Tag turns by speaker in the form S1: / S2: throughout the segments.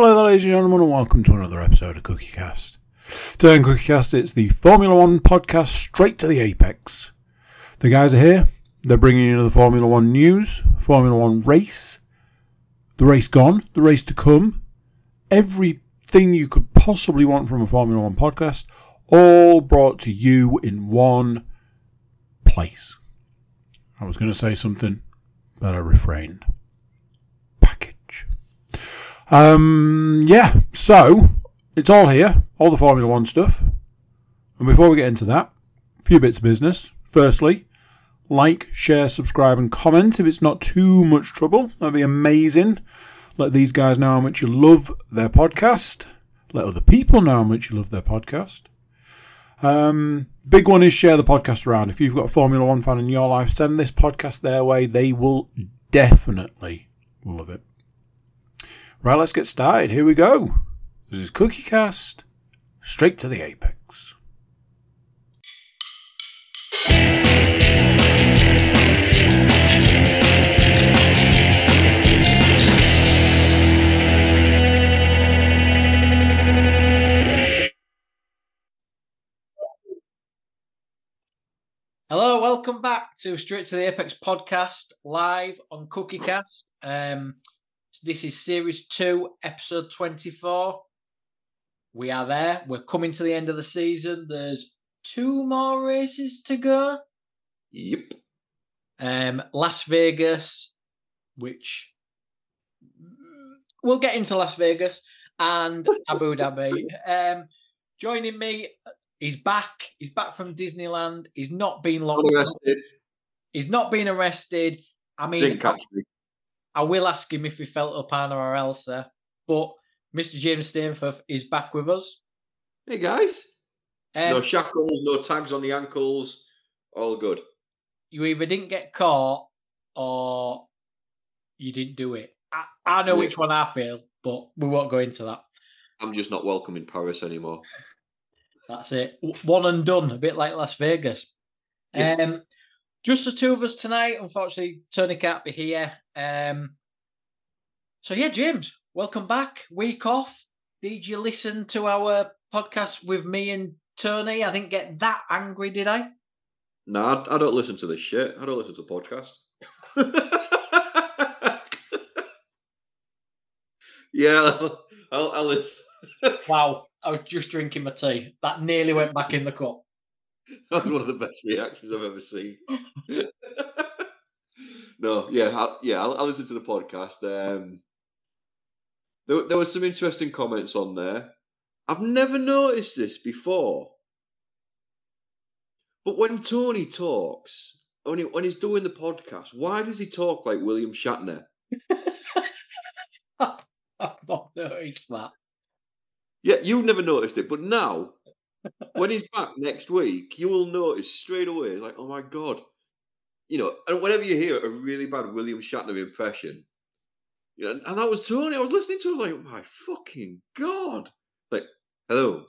S1: Hello there, ladies and gentlemen, and welcome to another episode of CookieCast. Today on CookieCast, it's the Formula One podcast straight to the apex. The guys are here. They're bringing you the Formula One news, Formula One race, the race gone, the race to come, everything you could possibly want from a Formula One podcast, all brought to you in one place. I was going to say something, but I refrained. Um, yeah, so it's all here, all the Formula One stuff. And before we get into that, a few bits of business. Firstly, like, share, subscribe, and comment if it's not too much trouble. That'd be amazing. Let these guys know how much you love their podcast. Let other people know how much you love their podcast. Um, big one is share the podcast around. If you've got a Formula One fan in your life, send this podcast their way. They will definitely love it. Right, let's get started. Here we go. This is Cookie Cast, straight to the apex.
S2: Hello, welcome back to Straight to the Apex podcast live on CookieCast. Um, this is series two, episode 24. We are there. We're coming to the end of the season. There's two more races to go.
S3: Yep.
S2: Um, Las Vegas, which we'll get into Las Vegas, and Abu Dhabi. Um, joining me, he's back. He's back from Disneyland. He's not been locked.
S3: Arrested.
S2: He's not been arrested. I mean,
S3: Didn't catch me.
S2: I will ask him if he felt up Anna or Elsa, but Mr. James Stainforth is back with us.
S3: Hey guys.
S2: Um,
S3: no shackles, no tags on the ankles. All good.
S2: you either didn't get caught or you didn't do it. I, I know
S3: Yeah.
S2: which one I feel, but we won't go into that.
S3: I'm just not welcome in Paris anymore.
S2: That's it. One and done, a bit like Las Vegas.
S3: Yeah.
S2: Um, just the two of us tonight. Unfortunately, Tony can't be here. Um, so yeah, James, welcome back. Week off. Did you listen to our podcast with me and Tony? I didn't get that angry, did I?
S3: No, I, I don't listen to this shit. I don't listen to podcasts. yeah, I'll, I'll, I'll listen.
S2: Wow, I was just drinking my tea. That nearly went back in the cup.
S3: That was one of the best reactions I've ever seen. no, yeah, I, yeah, I'll, I'll listen to the podcast. Um, there, there were some interesting comments on there. I've never noticed this before, but when Tony talks, when, he, when he's doing the podcast, why does he talk like William Shatner?
S2: I've not noticed that.
S3: Yeah, you've never noticed it, but now, when he's back next week, you will notice straight away, like, oh my god, you know. And whenever you hear a really bad William Shatner impression, you know, and that was Tony. I was listening to, it, like, my fucking god, like, hello,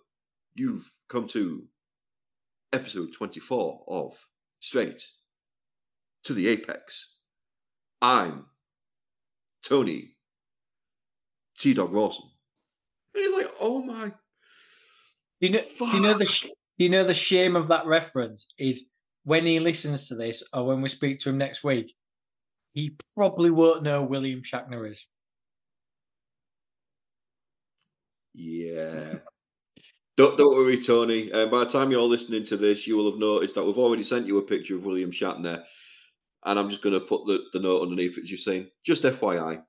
S3: you've come to episode twenty-four of Straight to the Apex. I'm Tony T Dog Rawson. And he's like, oh my
S2: Do you know? Do you know the? sh- Do you know the shame of that reference is when he listens to this, or when we speak to him next week, he probably won't know who William Shatner is.
S3: Yeah. Don't don't worry, Tony. Uh, by the time you're listening to this, you will have noticed that we've already sent you a picture of William Shatner, and I'm just going to put the, the note underneath it, just saying, just FYI,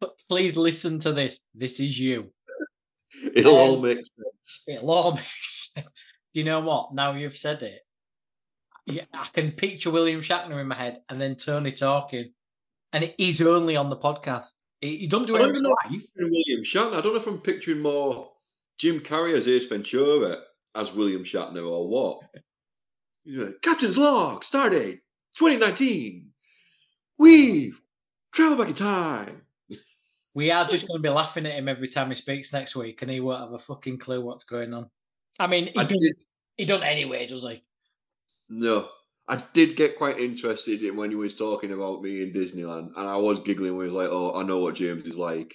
S2: But please listen to this. This is you.
S3: It'll all
S2: Um,
S3: make sense.
S2: It'll all make sense. Do you know what? Now you've said it, yeah, I can picture William Shatner in my head, and then Tony talking, and it is only on the podcast. He, doesn't do it in
S3: even know
S2: live.
S3: William Shatner. I don't know if I'm picturing more Jim Carrey as Ace Ventura as William Shatner or what. Captain's log, stardate 2019. We've traveled back in time.
S2: We are just going to be laughing at him every time he speaks next week, and he won't have a fucking clue what's going on. I mean, he
S3: I
S2: doesn't,
S3: did,
S2: he doesn't anyway, does he?
S3: no, I did get quite interested in when he was talking about me in Disneyland, and I was giggling when he was like, "Oh, I know what James is like."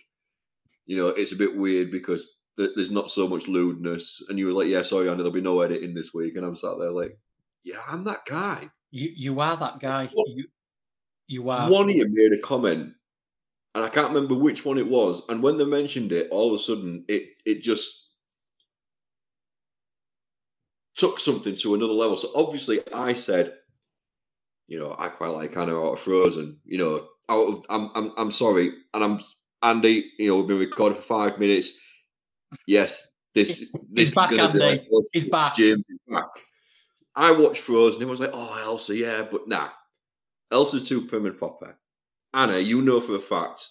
S3: you know, it's a bit weird because th- there's not so much lewdness. And you were like, yeah, sorry, Andy, there'll be no editing this week. And I'm sat there like, yeah, I'm that guy.
S2: You you are that guy.
S3: What?
S2: You you are.
S3: One of you made a comment, and I can't remember which one it was. And when they mentioned it, all of a sudden, it it just took something to another level. So obviously, I said, you know, I quite like Anna out of Frozen. You know, out of I'm I'm I'm sorry, and I'm Andy. You know, we've been recording for five minutes. Yes, this this is
S2: back, Andy.
S3: like, oh,
S2: He's back.
S3: Is back. I watched Frozen. It was like, oh, Elsa, yeah, but nah. Elsa's too prim and proper. Anna, you know for a fact,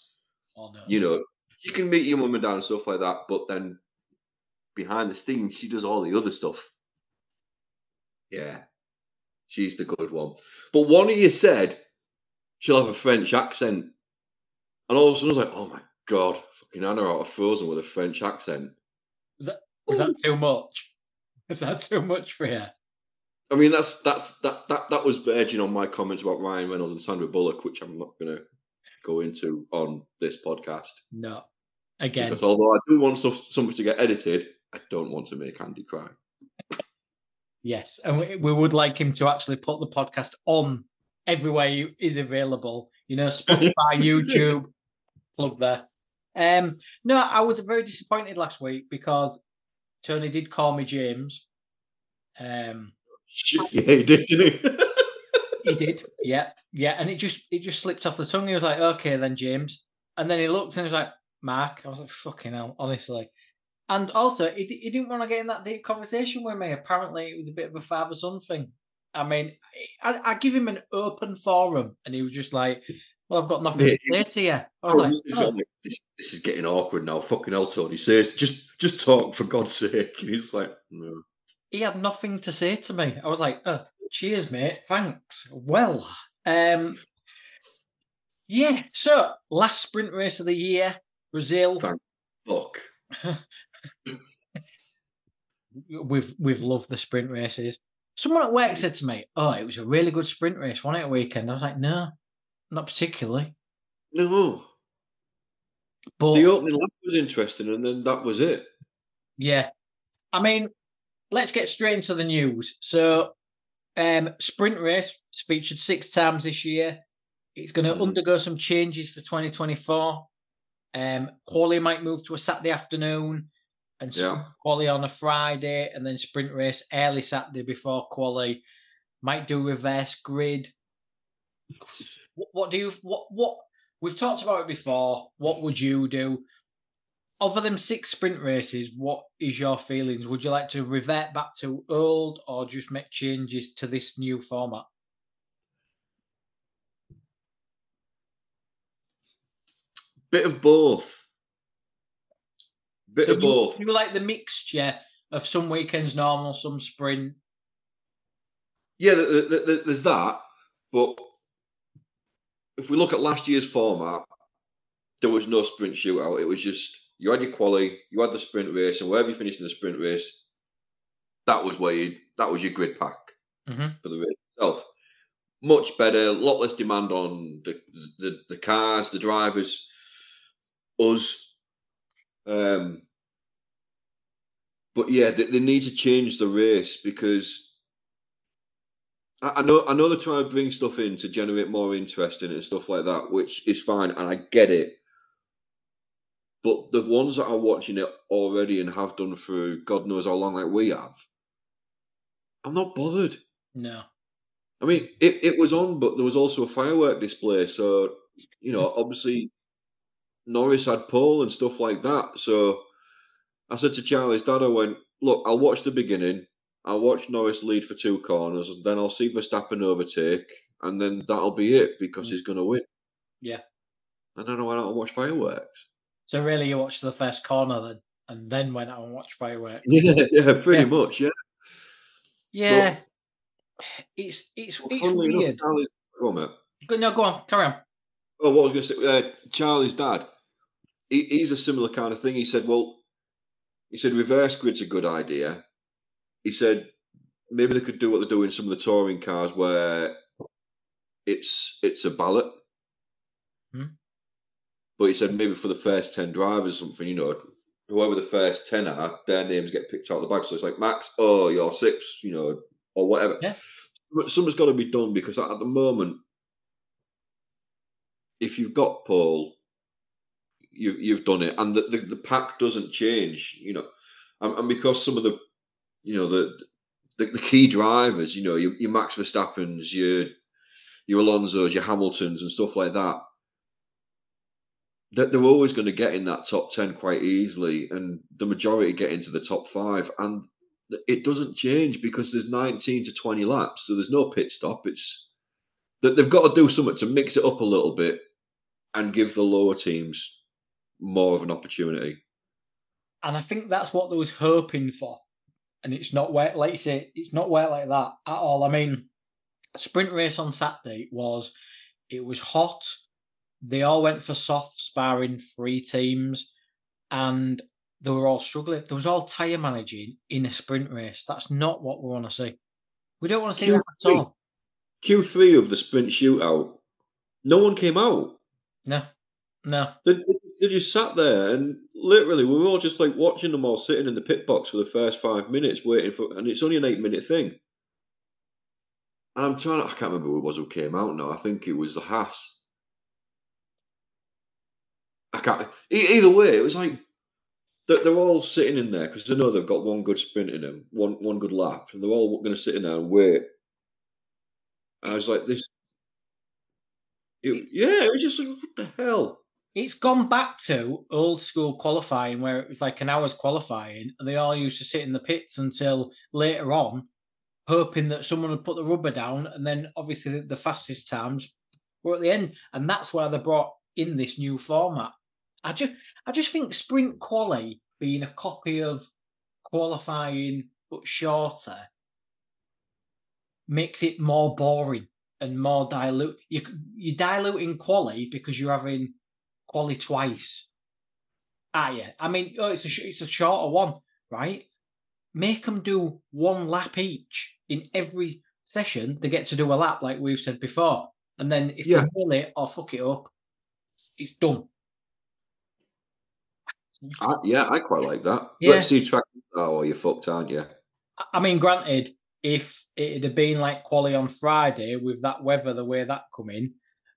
S2: Oh, no.
S3: you know, you can meet your mum and dad and stuff like that, but then behind the scenes, she does all the other stuff. Yeah, she's the good one. But one of you said she'll have a French accent. And all of a sudden, I was like, oh my God, fucking Anna out of Frozen with a French accent.
S2: Was that too much? Is that too much for you?
S3: I mean, that's that's that that that was verging on my comments about Ryan Reynolds and Sandra Bullock, which I'm not going to go into on this podcast.
S2: No. Again,
S3: Because although I do want stuff something to get edited, I don't want to make Andy cry.
S2: yes. And we, we would like him to actually put the podcast on everywhere he is available. You know, Spotify, YouTube, plug there. Um, no, I was very disappointed last week because Tony did call me James. Um,
S3: Yeah, he did, didn't he?
S2: he did, yeah, yeah, and it just it just slipped off the tongue. He was like, "Okay, then James," and then he looked and he was like, "Mark." I was like, "Fucking hell," honestly. And also, he, he didn't want to get in that deep conversation with me. Apparently, it was a bit of a father son thing. I mean, I, I give him an open forum, and he was just like, "Well, I've got nothing to say to you."
S3: Oh, this,
S2: like,
S3: is,
S2: "Oh."
S3: this, this is getting awkward now. Fucking hell, Tony. Says just just talk for God's sake. And he's like, no.
S2: He had nothing to say to me. I was like, oh, cheers, mate. Thanks. Well, um, yeah. So last sprint race of the year, Brazil.
S3: Thank fuck.
S2: We've we've loved the sprint races. Someone at work said to me, "Oh, it was a really good sprint race, wasn't it, a weekend?" I was like, "No, not particularly."
S3: No.
S2: But
S3: The opening lap was interesting, and then that was it.
S2: Yeah. I mean, let's get straight into the news. So, um, sprint race is featured six times this year. It's going to
S3: Mhm.
S2: undergo some changes for 2024. Um, quali might move to a Saturday afternoon and
S3: Yeah.
S2: quali on a Friday, and then sprint race early Saturday before quali. Might do reverse grid. What, what do you what what we've talked about it before? What would you do? Of them six sprint races, what is your feelings? Would you like to revert back to old or just make changes to this new format?
S3: Bit of both. Bit
S2: So
S3: of
S2: you,
S3: both.
S2: you like the mixture of some weekends normal, some sprint.
S3: Yeah, th- th- th- th- there's that. But if we look at last year's format, there was no sprint shootout. It was just you had your quali, you had the sprint race, and wherever you finished in the sprint race, that was where you that was your grid pack
S2: Mhm.
S3: for the race itself. Much better, a lot less demand on the the, the cars, the drivers, us. Um, but yeah, they, they need to change the race because I, I know I know they're trying to bring stuff in to generate more interest in it and stuff like that, which is fine, and I get it. But the ones that are watching it already and have done for God knows how long, like we have, I'm not bothered.
S2: No.
S3: I mean, it, it was on, but there was also a firework display. So, you know, obviously Norris had pole and stuff like that. So I said to Charlie's dad, I went, look, I'll watch the beginning. I'll watch Norris lead for two corners, and then I'll see Verstappen overtake, and then that'll be it because
S2: Mm.
S3: he's going to win.
S2: Yeah.
S3: And then I went out and watched fireworks.
S2: So really, you watched the first corner then, and then went out and watched fireworks.
S3: Yeah, yeah, pretty
S2: Yeah.
S3: much, yeah.
S2: Yeah. It's it's
S3: But
S2: it's
S3: funnily enough. Charlie's, go on, mate.
S2: Go, no, go on, carry on.
S3: Oh, what I was going to say, uh, Charlie's dad, he, he's a similar kind of thing. He said, well, he said reverse grid's a good idea. He said maybe they could do what they do in some of the touring cars where it's it's a ballot.
S2: Hmm.
S3: But he said maybe for the first ten drivers or something, you know, whoever the first ten are, their names get picked out of the bag. So it's like Max, oh, you're six, you know, or whatever.
S2: Yeah.
S3: But something's got to be done because at the moment, if you've got Paul, you you've done it, and the, the, the pack doesn't change, you know, and, and because some of the, you know, the, the the key drivers, you know, your, your Max Verstappen's, your your Alonso's, your Hamiltons, and stuff like that they're always going to get in that top 10 quite easily and the majority get into the top five and it doesn't change because there's 19 to 20 laps so there's no pit stop. It's that they've got to do something to mix it up a little bit and give the lower teams more of an opportunity.
S2: And i think that's what they was hoping for and it's not where like you say it's not where like that at all. I mean sprint race on saturday was it was hot they all went for soft sparring three teams and they were all struggling. There was all tyre managing in a sprint race. That's not what we want to see. We don't want to see Q3, that at all.
S3: Q3 of the sprint shootout, no one came out.
S2: No, no.
S3: They, they just sat there and literally we were all just like watching them all sitting in the pit box for the first five minutes waiting for, and it's only an eight minute thing. And I'm trying to, I can't remember who it was who came out now. I think it was the Haas I can't. Either way, it was like they're, they're all sitting in there because they know they've got one good sprint in them, one one good lap, and they're all going to sit in there and wait. And I was like, this. It, yeah, it was just like, what the hell?
S2: It's gone back to old school qualifying where it was like an hour's qualifying, and they all used to sit in the pits until later on, hoping that someone would put the rubber down, and then obviously the, the fastest times were at the end, and that's why they brought in this new format I just I just think sprint quali being a copy of qualifying but shorter makes it more boring and more dilute. You you're diluting quali because you're having quali twice. Ah, yeah. I mean, oh, it's a it's a shorter one, right? Make them do one lap each in every session. They get to do a lap, like we've said before, and then if yeah. they pull it or fuck it up, it's done.
S3: I, yeah, I quite like that. Yeah. Let's see track. Oh, you're fucked, aren't you?
S2: I mean, granted, if it had been like quali on Friday with that weather, the way that come in,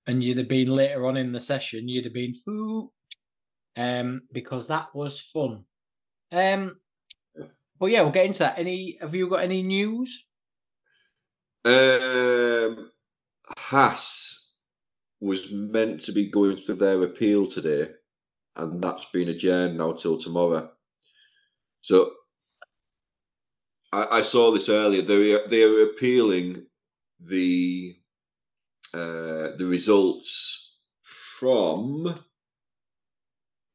S2: and you'd have been later on in the session, you'd have been foo, um, because that was fun. Um, but yeah, we'll get into that. Any? Have you got any news?
S3: Um, Haas was meant to be going through their appeal today and that's been adjourned now till tomorrow. So I, I saw this earlier. They they are appealing the uh, the results from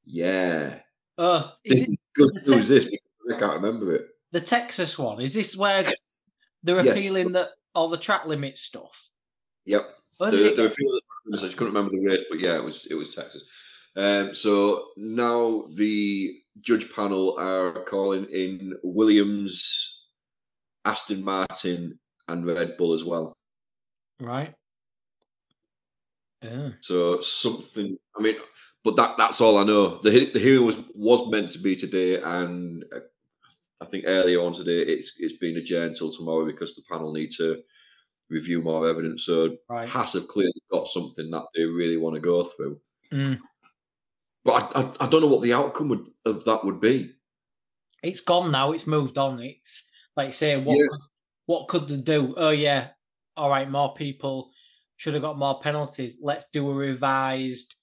S3: yeah.
S2: Uh,
S3: this is good news. Te- this I can't remember it.
S2: The Texas one is this where yes. they're appealing yes. that all the track limit stuff.
S3: Yep. They're, they're appealing. I just couldn't remember the race, but yeah, it was it was Texas. Um, so now the judge panel are calling in Williams, Aston Martin, and Red Bull as well.
S2: Right. Yeah.
S3: So something. I mean, but that that's all I know. The the hearing was was meant to be today, and uh, I think earlier on today it's it's been adjourned until tomorrow because the panel need to review more evidence. So right. Haas have clearly got something that they really want to go through.
S2: Mm.
S3: But I, I, I, don't know what the outcome would, of that would be.
S2: It's gone now. It's moved on. It's like saying what yeah. could, what could they do? Oh yeah, all right. More people should have got more penalties. Let's do a revised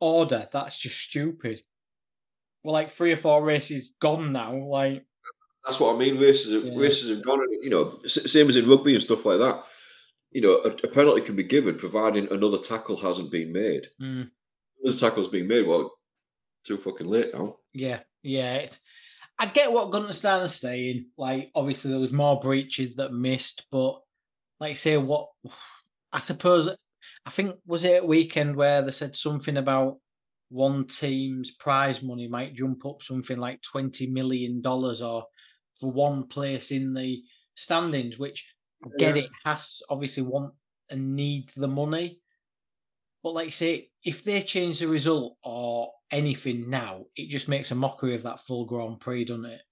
S2: order. That's just stupid. Well, like three or four races gone now. Like
S3: that's what I mean. Races, yeah. races have gone. You know, same as in rugby and stuff like that. You know, a, a penalty can be given providing another tackle hasn't been made.
S2: Mm
S3: the tackle's being made. Well, too fucking late now.
S2: Yeah, yeah. I get what Guenther is saying. Like, obviously, there was more breaches that missed, but like, say what? I suppose I think was it a weekend where they said something about one team's prize money might jump up something like twenty million dollars, or for one place in the standings. Which I get yeah. it has obviously want and need the money, But like I say, if they change the result or anything now, it just makes a mockery of that full Grand Prix, doesn't it?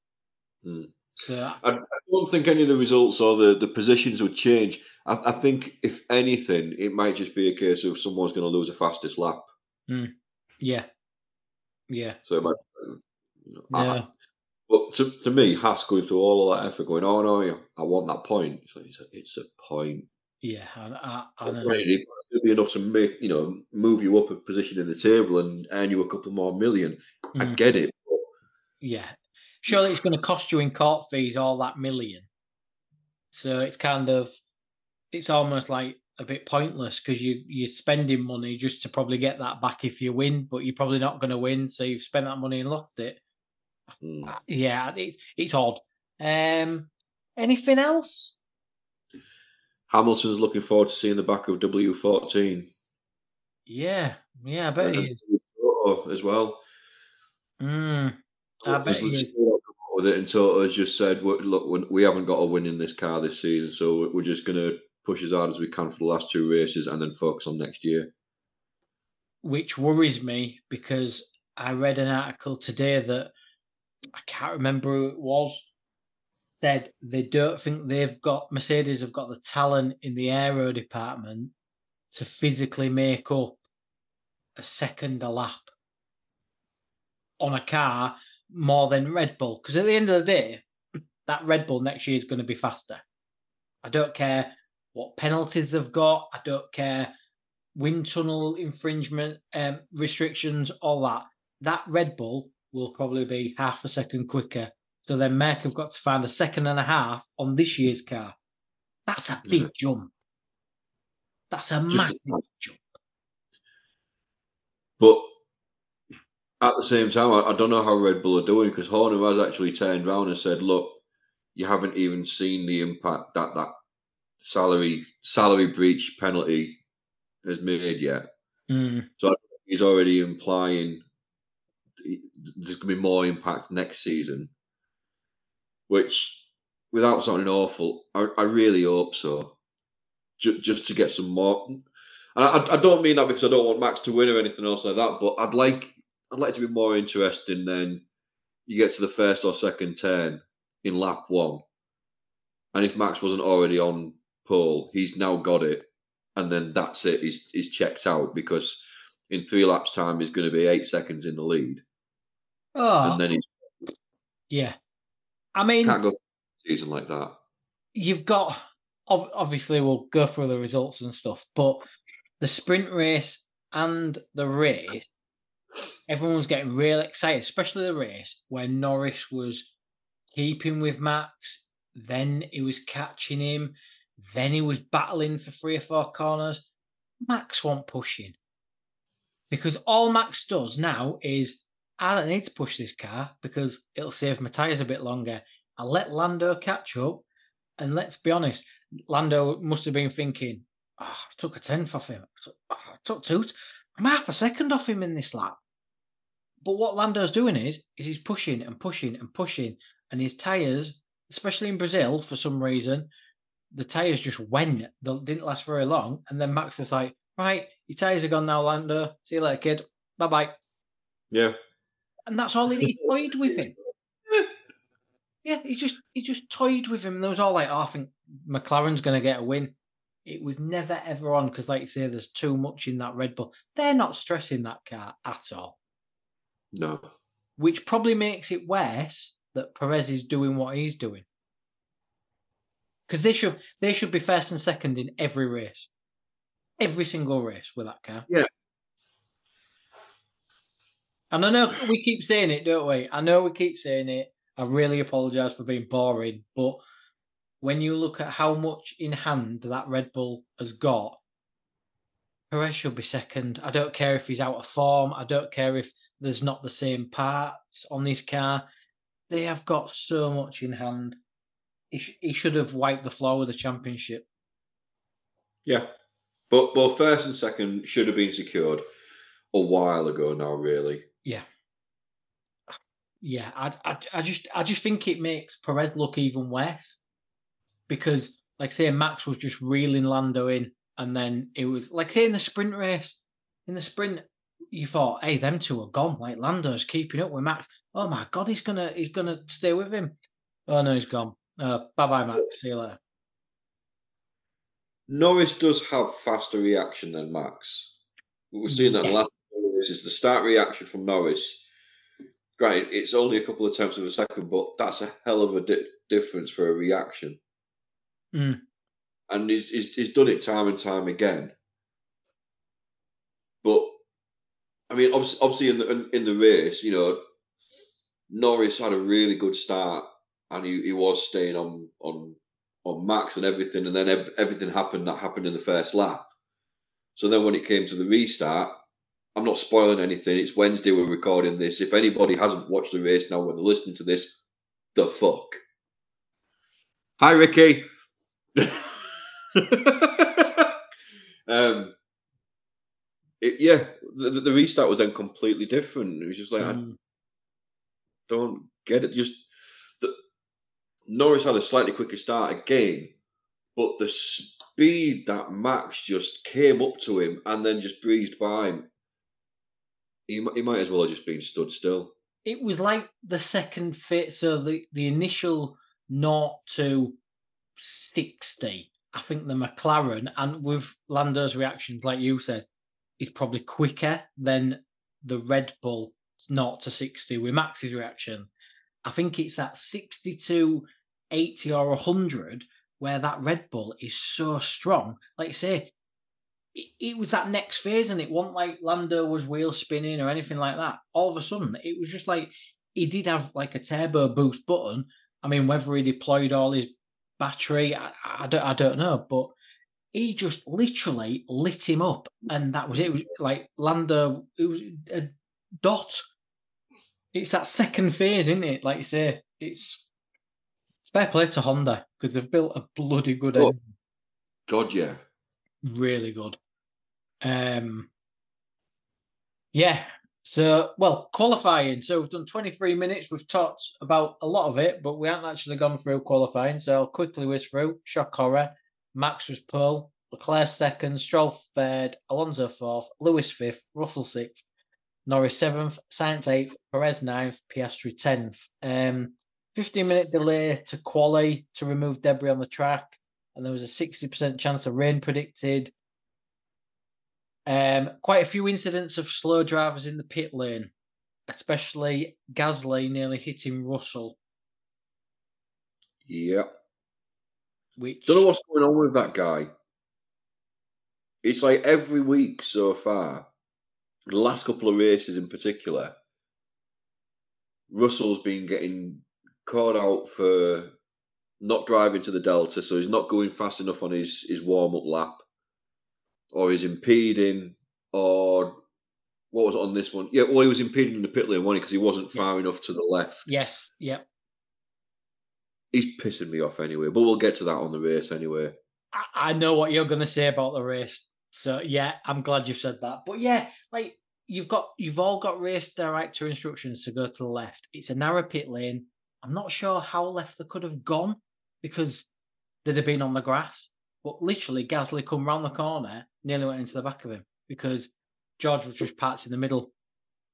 S3: Mm.
S2: So
S3: I, I, don't think any of the results or the, the positions would change. I, I, think if anything, it might just be a case of someone's going to lose a fastest lap.
S2: Mm. Yeah, yeah.
S3: So it might. You know,
S2: yeah.
S3: but to, to me, Haas going through all of that effort, going, "Oh no, I want that point." It's, like, it's, a, it's a point.
S2: Yeah, I, I, I know.
S3: It'd be enough to make you know move you up a position in the table and earn you a couple more million. Mm. I get it. But...
S2: Yeah, surely it's going to cost you in court fees all that million. So it's kind of, it's almost like a bit pointless because you you're spending money just to probably get that back if you win, but you're probably not going to win, so you've spent that money and lost it. Mm. Yeah, it's it's odd. Um, anything else?
S3: Hamilton's looking forward to seeing the back of W14.
S2: Yeah, yeah, I bet he is.
S3: As well.
S2: Mm, I bet he is.
S3: With it, and Toto has just said, "Look, we haven't got a win in this car this season, so we're just going to push as hard as we can for the last two races, and then focus on next year."
S2: Which worries me because I read an article today that I can't remember who it was said they don't think they've got Mercedes have got the talent in the aero department to physically make up a second a lap on a car more than Red Bull. Because at the end of the day, that Red Bull next year is going to be faster. I don't care what penalties they've got. I don't care wind tunnel infringement um, restrictions, all that. That Red Bull will probably be half a second quicker so then Merc have got to find a second and a half on this year's car. That's a big jump. That's a Just massive a jump.
S3: But at the same time, I, I, don't know how Red Bull are doing because Horner has actually turned around and said, "Look, you haven't even seen the impact that that salary salary breach penalty has made yet."
S2: Mm.
S3: So he's already implying there's going to be more impact next season which, without sounding awful, I, I really hope so. Just, just to get some more. And I, I don't mean that because I don't want Max to win or anything else like that, but I'd like I'd like to be more interesting than you get to the first or second turn in lap one, and if Max wasn't already on pole, he's now got it, and then that's it. He's he's checked out because in three laps' time he's going to be eight seconds in the lead,
S2: oh,
S3: and then he's
S2: yeah, I mean,
S3: can't go season like that.
S2: You've got obviously we'll go through the results and stuff, but the sprint race and the race, everyone was getting real excited, especially the race where Norris was keeping with Max, then he was catching him, then he was battling for three or four corners. Max not pushing because all Max does now is I don't need to push this car because it'll save my tyres a bit longer. I'll let Lando catch up. And let's be honest, Lando must have been thinking, oh, I took a tenth off him. I took, ah, took two. I'm half a second off him in this lap. But what Lando's doing is, is he's pushing and pushing and pushing. And his tyres, especially in Brazil, for some reason, the tyres just went. They didn't last very long. And then Max was like, right, your tyres are gone now, Lando. See you later, kid. Bye bye.
S3: Yeah
S2: and that's all he, he toyed with him. Yeah, he just he just toyed with him, and there was all like, oh, I think McLaren's going to get a win. It was never ever on because, like you say, there's too much in that Red Bull. They're not stressing that car at all.
S3: No.
S2: Which probably makes it worse that Perez is doing what he's doing. Because they should they should be first and second in every race, every single race with that car.
S3: Yeah,
S2: and I know we keep saying it, don't we? I know we keep saying it. I really apologise for being boring, but when you look at how much in hand that Red Bull has got, Perez should be second. I don't care if he's out of form. I don't care if there's not the same parts on this car. They have got so much in hand. He, sh- he should have wiped the floor with the championship.
S3: Yeah, but but first and second should have been secured a while ago now. Really,
S2: yeah. Yeah, I, I, I just I just think it makes Perez look even worse because, like say, Max was just reeling Lando in, and then it was like say in the sprint race, in the sprint, you thought, hey, them two are gone. Like Lando's keeping up with Max. Oh my god, he's gonna he's gonna stay with him. Oh no, he's gone. Uh, bye bye, Max. See you later.
S3: Norris does have faster reaction than Max. We've seen that
S2: Yes.
S3: last races. The start reaction from Norris, granted, it's only a couple of tenths of a second, but that's a hell of a di- difference for a reaction.
S2: Mm.
S3: And he's, he's, he's done it time and time again. But, I mean, obviously, obviously in, the, in, in the race, you know, Norris had a really good start and he, he was staying on, on on Max and everything, and then ev- everything happened that happened in the first lap. So then when it came to the restart, I'm not spoiling anything. It's Wednesday. We're recording this. If anybody hasn't watched the race now when they're listening to this, the fuck. Hi, Ricky. um, it, yeah, the, the- restart was then completely different. It was just like I
S2: Mm.
S3: don't get it. Just the Norris had a slightly quicker start again, but the speed that Max just came up to him and then just breezed by him, he, he might as well have just been stood still.
S2: it was like the second fit. So the, the initial naught to 60, I think the McLaren, and with Lando's reactions, like you said, is probably quicker than the Red Bull naught to 60 with Max's reaction. I think it's that 62, 80, or 100 where that Red Bull is so strong. Like you say, it, it was that next phase, and it wasn't like Lando was wheel spinning or anything like that. All of a sudden, it was just like he did have like a turbo boost button. I mean, whether he deployed all his battery, I, I don't, I don't know, but he just literally lit him up, and that was it. It was like Lando, it was a dot. It's that second phase, isn't it? Like you say, it's fair play to Honda because they've built a bloody good
S3: Oh.
S2: engine
S3: God, yeah.
S2: Really good. Um, yeah. So, well, qualifying. So we've done 23 minutes. We've talked about a lot of it, but we haven't actually gone through qualifying. So I'll quickly whiz through. Shock horror. Max was pole. Leclerc second. Stroll third. Alonso fourth. Lewis fifth. Russell sixth. Norris seventh. Sainz eighth. Perez ninth. Piastri tenth. Um, 15 minute delay to quali to remove debris on the track and there was a 60% chance of rain predicted. Um, quite a few incidents of slow drivers in the pit lane, especially Gasly nearly hitting Russell,
S3: Yeah.
S2: which
S3: Don't know what's going on with that guy. It's like every week so far, the last couple of races in particular, Russell's been getting caught out for not driving to the Delta, so he's not going fast enough on his, his warm up lap, or he's impeding, or what was it on this one? Yeah, well, he was impeding in the pit lane, wasn't he? Because he wasn't far enough to the left.
S2: yes, yep.
S3: He's pissing me off anyway, but we'll get to that on the race anyway.
S2: I, I know what you're going to say about the race, so yeah, I'm glad you said that. But yeah, like you've got, you've all got race director instructions to go to the left. It's a narrow pit lane. I'm not sure how left they could have gone because they'd have been on the grass. But literally, Gasly come round the corner, nearly went into the back of him because George was just parked in the middle,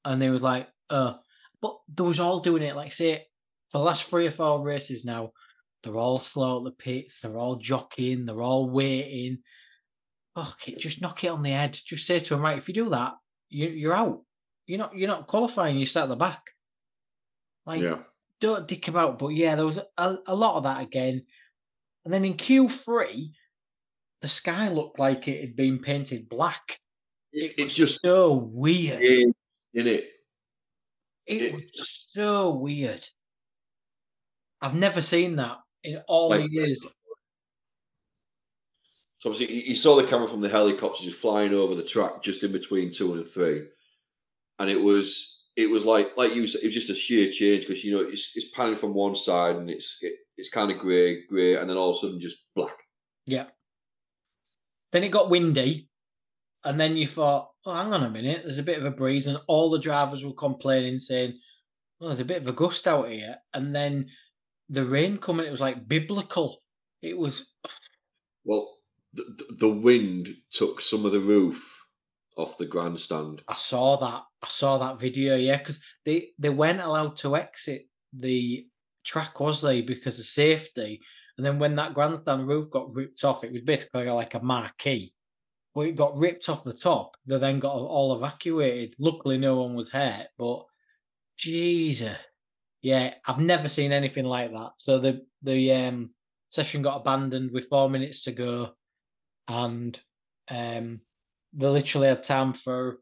S2: and they was like, "Uh," but they was all doing it like say for the last three or four races now. They're all slow at the pits. They're all jockeying. They're all waiting. Fuck it, just knock it on the head. Just say to him, right, if you do that, you, you're out. You're not. You're not qualifying. You start at the back. Like,
S3: Yeah.
S2: Don't dick about. But yeah, there was a, a lot of that again. And then in Q3, the sky looked like it had been painted black.
S3: It,
S2: was
S3: it's just
S2: so weird.
S3: in, in it.
S2: It
S3: it-
S2: was so weird. I've never seen that in all
S3: Like-
S2: the years.
S3: So obviously, you saw the camera from the helicopter just flying over the track, just in between two and three, and it was it was like like you said, it was just a sheer change because you know it's it's panning from one side and it's it, it's kind of grey grey, and then all of a sudden just black.
S2: Yeah. Then it got windy, and then you thought, "Oh, hang on a minute, there's a bit of a breeze," and all the drivers were complaining, saying, well, there's a bit of a gust out here." And then the rain coming, it was like biblical. It was
S3: Well, the, the- the wind took some of the roof off the grandstand.
S2: I saw that. I saw that video. Yeah, because they they weren't allowed to exit the track, was they, because of safety. And then when that grandstand roof got ripped off, it was basically like a marquee. But it got ripped off the top. They then got all evacuated. Luckily, no one was hurt. But Jesus, yeah, I've never seen anything like that. So the the um, session got abandoned with four minutes to go, and um, they literally had time for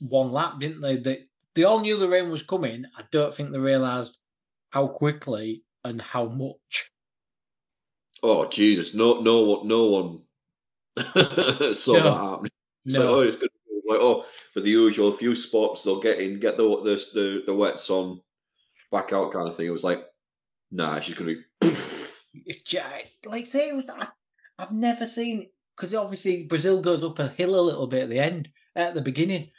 S2: one lap, didn't they? They they all knew the rain was coming. I don't think they realised how quickly and how much.
S3: Oh Jesus! No, no one, no one saw
S2: No.
S3: that happening. Like,
S2: No,
S3: oh, it's good. Like, oh, for the usual few spots, they'll get in, get the the the, the wets on, back out kind of thing. It was like, nah, she's gonna be.
S2: it's like say it was. I, I've never seen because obviously Brazil goes up a hill a little bit at the end at the beginning,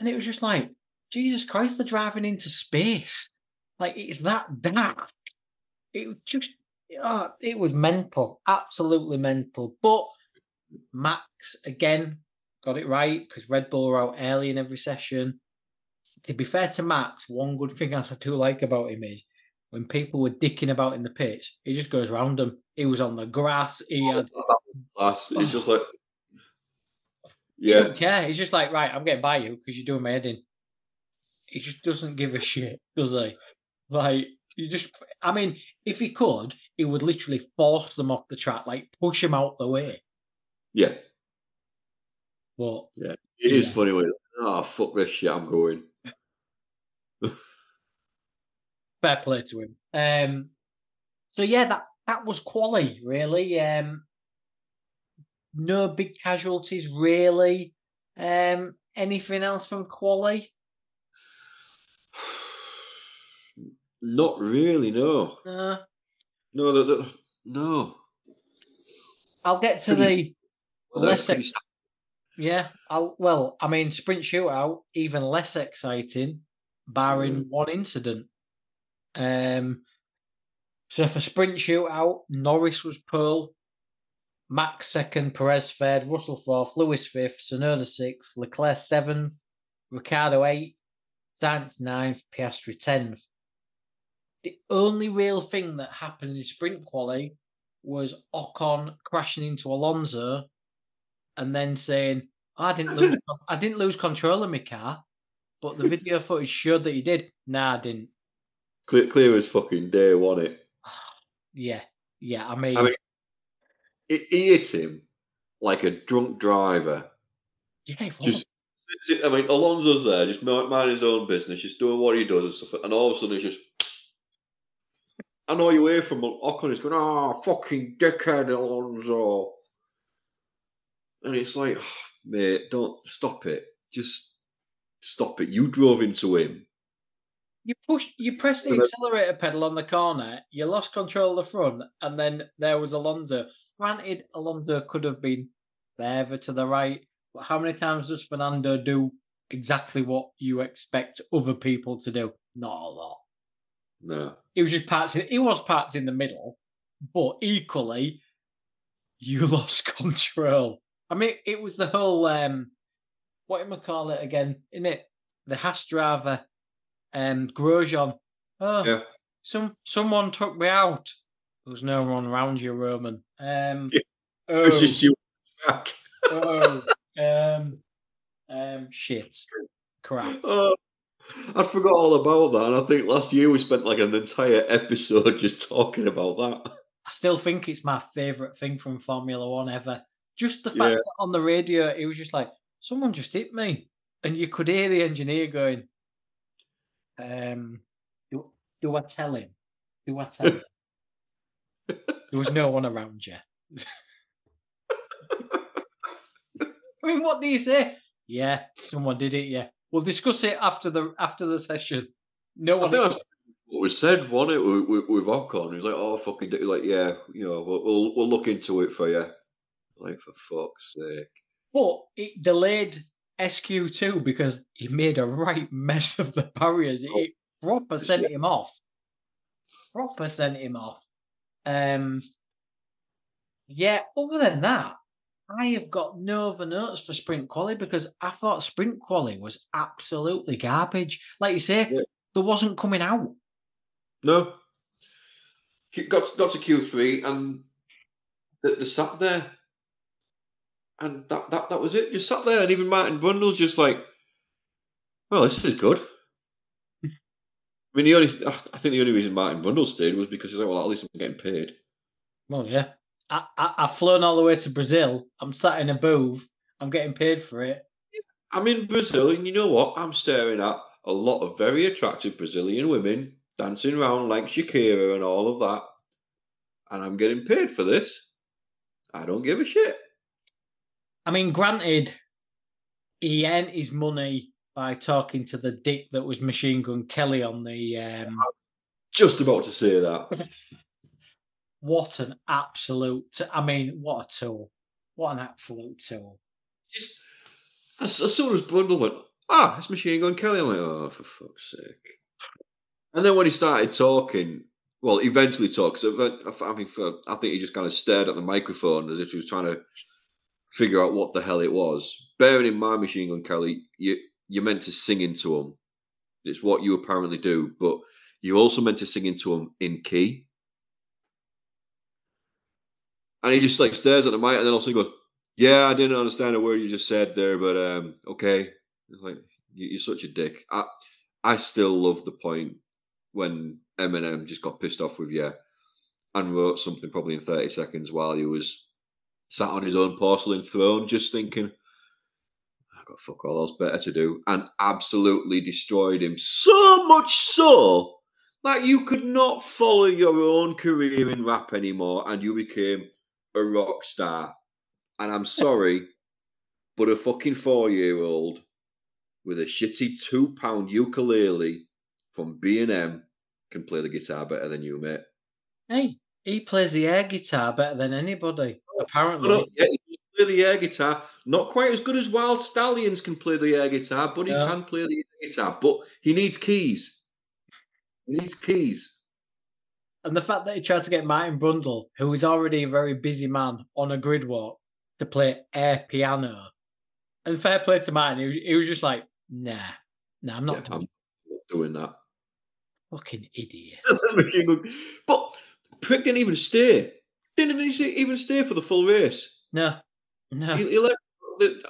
S2: and it was just like Jesus Christ, they're driving into space. Like it's that dark. It was just, oh, it was mental, absolutely mental. But Max again got it right because Red Bull were out early in every session. To be fair to Max, one good thing I do like about him is when people were dicking about in the pitch, he just goes round them. He was on the grass. He had.
S3: Class. It's just like,
S2: He
S3: yeah,
S2: don't care. He's just like, right, I'm getting by you because you're doing my head in. He just doesn't give a shit, does he? Like, you just. I mean, if he could, he would literally force them off the track, like push him out the way.
S3: yeah.
S2: But yeah,
S3: It is
S2: Yeah.
S3: funny when, oh fuck this shit, I'm going.
S2: fair play to him. Um, so yeah, that that was quali really. Um, no big casualties really. Um, anything else from quali?
S3: Not really, no,
S2: No.
S3: no, no.
S2: I'll get to
S3: Pretty-
S2: the
S3: Well,
S2: less.
S3: pretty
S2: Ex- yeah, I'll. Well, I mean, sprint shootout even less exciting, barring
S3: Mm.
S2: one incident. Um. So for sprint shootout, Norris was pole, Max second, Perez third, Russell fourth, Lewis fifth, Tsunoda sixth, Leclerc seventh, Ricciardo eighth, Sainz ninth, Piastri tenth. The only real thing that happened in sprint quali was Ocon crashing into Alonso and then saying, "I didn't lose, I didn't lose control of my car," but the video footage showed that he did. Nah, I didn't.
S3: clear, clear as fucking day, wasn't it?
S2: Yeah, yeah. I mean,
S3: I mean, He, he hit him like a drunk driver.
S2: yeah.
S3: Just, I mean, Alonso's there, just mind mind his own business, just doing what he does and stuff. And all of a sudden, he's just. I know you hear from Ocon, he's going, oh, fucking dickhead, Alonso. And it's like, "Oh, mate, don't stop it. Just stop it. You drove into him.
S2: You push, you press the accelerator pedal on the corner. You lost control of the front, and then there was Alonso. Granted, Alonso could have been further to the right, but how many times does Fernando do exactly what you expect other people to do? Not a lot.
S3: No.
S2: He was just parked. In, he was parked in the middle, but equally, you lost control. I mean, it was the whole um, what am I call it again? In it, the Haas driver, um, Grosjean. Oh,
S3: Yeah.
S2: some someone took me out. There was no one around you, Romain. Um,
S3: Yeah.
S2: oh,
S3: It's just you back.
S2: oh, um, um, shit, crap.
S3: Oh, I forgot all about that. And I think last year we spent like an entire episode just talking about that.
S2: I still think it's my favourite thing from Formula One ever. Just the fact
S3: Yeah.
S2: that on the radio it was just like, someone just hit me. And you could hear the engineer going, um, do, do I tell him? Do I tell him? there was no one around you. I mean, what do you say? Yeah, someone did it, yeah. We'll discuss it after the after the session. No
S3: I
S2: one
S3: think what was said, wasn't it, with, with, with Ocon? He was like, oh, fucking, dick," like, yeah, you know, we'll, we'll, we'll look into it for you. Like, for fuck's sake.
S2: But it delayed SQ2 because he made a right mess of the barriers. It proper sent him off. Proper sent him off. Um, yeah, other than that, I have got no other notes for sprint quality because I thought sprint quality was absolutely garbage. Like you say,
S3: Yeah.
S2: there wasn't coming out.
S3: No. Got got to Q three and they, they sat there, and that, that that was it. Just sat there, and even Martin Brundle's just like, "Well, this is good." I mean, the only I think the only reason Martin Brundle stayed was because he's like, "Well, at least I'm getting paid."
S2: Well, yeah. I, I, I've flown all the way to Brazil. I'm sat in a booth. I'm getting paid for it.
S3: I'm in Brazil, and you know what? I'm staring at a lot of very attractive Brazilian women dancing around like Shakira and all of that, and I'm getting paid for this. I don't give a shit.
S2: I mean, granted, he earned his money by talking to the dick that was Machine Gun Kelly on the. Um,
S3: Just about to say that.
S2: what an absolute! I mean, what a tool! What an absolute tool!
S3: Just as, as soon as Brundle went, ah, it's Machine Gun Kelly. I'm like, oh, for fuck's sake. And then when he started talking, well, eventually talked. So I think for, I think he just kind of stared at the microphone as if he was trying to figure out what the hell it was. Bearing in mind, Machine Gun Kelly, you you're meant to sing into him. It's what you apparently do, but you're also meant to sing into him in key. And he just like stares at the mic, and then also goes, "Yeah, I didn't understand a word you just said there, but um, okay." It's like you, are such a dick. I I still love the point when Eminem just got pissed off with you and wrote something probably in 30 seconds while he was sat on his own porcelain throne, just thinking, ah, I've got fuck all else better to do, and absolutely destroyed him. So much so that you could not follow your own career in rap anymore and you became a rock star. And I'm sorry, but a fucking four year old with a shitty two pound ukulele from B and M can play the guitar better than you, mate.
S2: Hey, he plays the air guitar better than anybody, apparently.
S3: No, yeah, he can play the air guitar. Not quite as good as Wyld Stallyns can play the air guitar, but he
S2: Yeah.
S3: can play the air guitar. But he needs keys. He needs keys.
S2: And the fact that he tried to get Martin Brundle, who is already a very busy man, on a grid walk to play air piano. And fair play to Martin, he was, he was just like, nah, nah, I'm not
S3: Yeah,
S2: doing
S3: I'm not doing that.
S2: fucking idiot.
S3: but Prick didn't even stay. Didn't even stay for the full race.
S2: No, no.
S3: He, he let,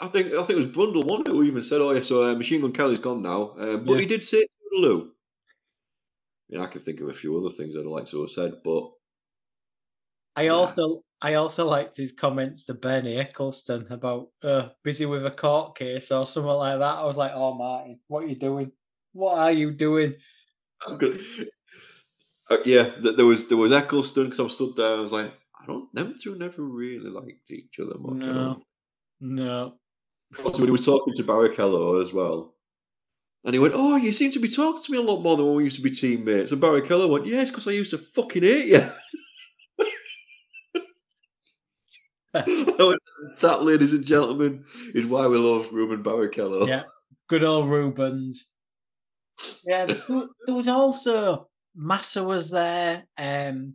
S3: I think I think it was Brundle one who even said, "Oh yeah, so uh, Machine Gun Kelly's gone now." Um, but
S2: Yeah.
S3: he did say Toodaloo. I mean, I can think of a few other things I'd like to have said, but
S2: I also I also liked his comments to Bernie Ecclestone about uh, busy with a court case or something like that. I was like, oh Martin, what are you doing? What are you doing?
S3: I'm good. Uh, yeah, th- there was there was Ecclestone because I was stood there. I was like, I don't. Them two never really liked each other much.
S2: No, no.
S3: Also, when he was talking to Barrichello as well. And he went, Oh, you seem to be talking to me a lot more than when we used to be teammates. And Barrichello went, Yes, because I used to fucking hate you. Went, that, ladies and gentlemen, is why we love Ruben Barrichello.
S2: Yeah, good old Rubens. Yeah, there there was also Massa was there, um,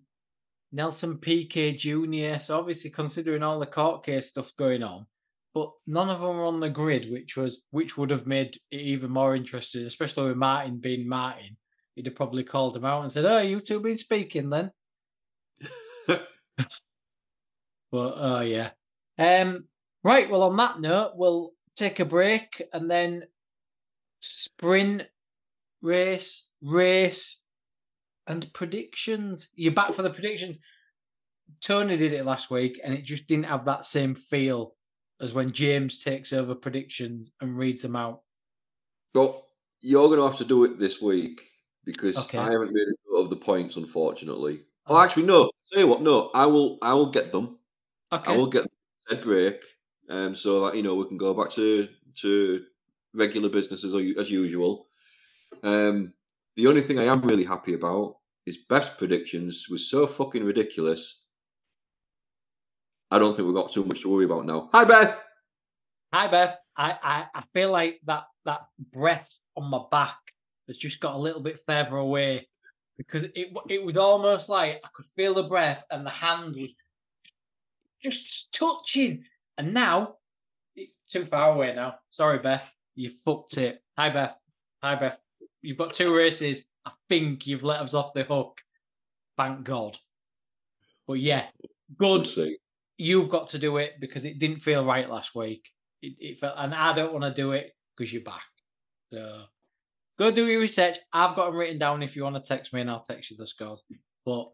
S2: Nelson Piquet Jr. So obviously, considering all the court case stuff going on, but none of them were on the grid, which was which would have made it even more interesting, especially with Martin being Martin. He'd have probably called him out and said, "Oh, you two been speaking then?" But oh yeah. Um right, well on that note, we'll take a break and then sprint, race, race, and predictions. You're back for the predictions. Tony did it last week and it just didn't have that same feel as when James takes over predictions and reads them out.
S3: So you're going to have to do it this week because
S2: Okay.
S3: I haven't made a note of the points, unfortunately. Oh,
S2: Oh.
S3: actually, no. Tell you what, no. I will. I will get them.
S2: Okay.
S3: I will get a break, um, so that you know we can go back to to regular business as, as usual. Um, the only thing I am really happy about is best predictions was so fucking ridiculous. I don't think we've got too much to worry about now. Hi, Beth.
S2: Hi Beth. I, I, I feel like that that breath on my back has just got a little bit further away because it it was almost like I could feel the breath and the hand was just touching, And now it's too far away now. Sorry, Beth. You fucked it. Hi, Beth. Hi, Beth. You've got two races. I think you've let us off the hook. Thank God. But yeah, good.
S3: see.
S2: You've got to do it because it didn't feel right last week. It, it felt, and I don't want to do it because you're back. So go do your research. I've got them written down. If you want to text me, and I'll text you the scores. But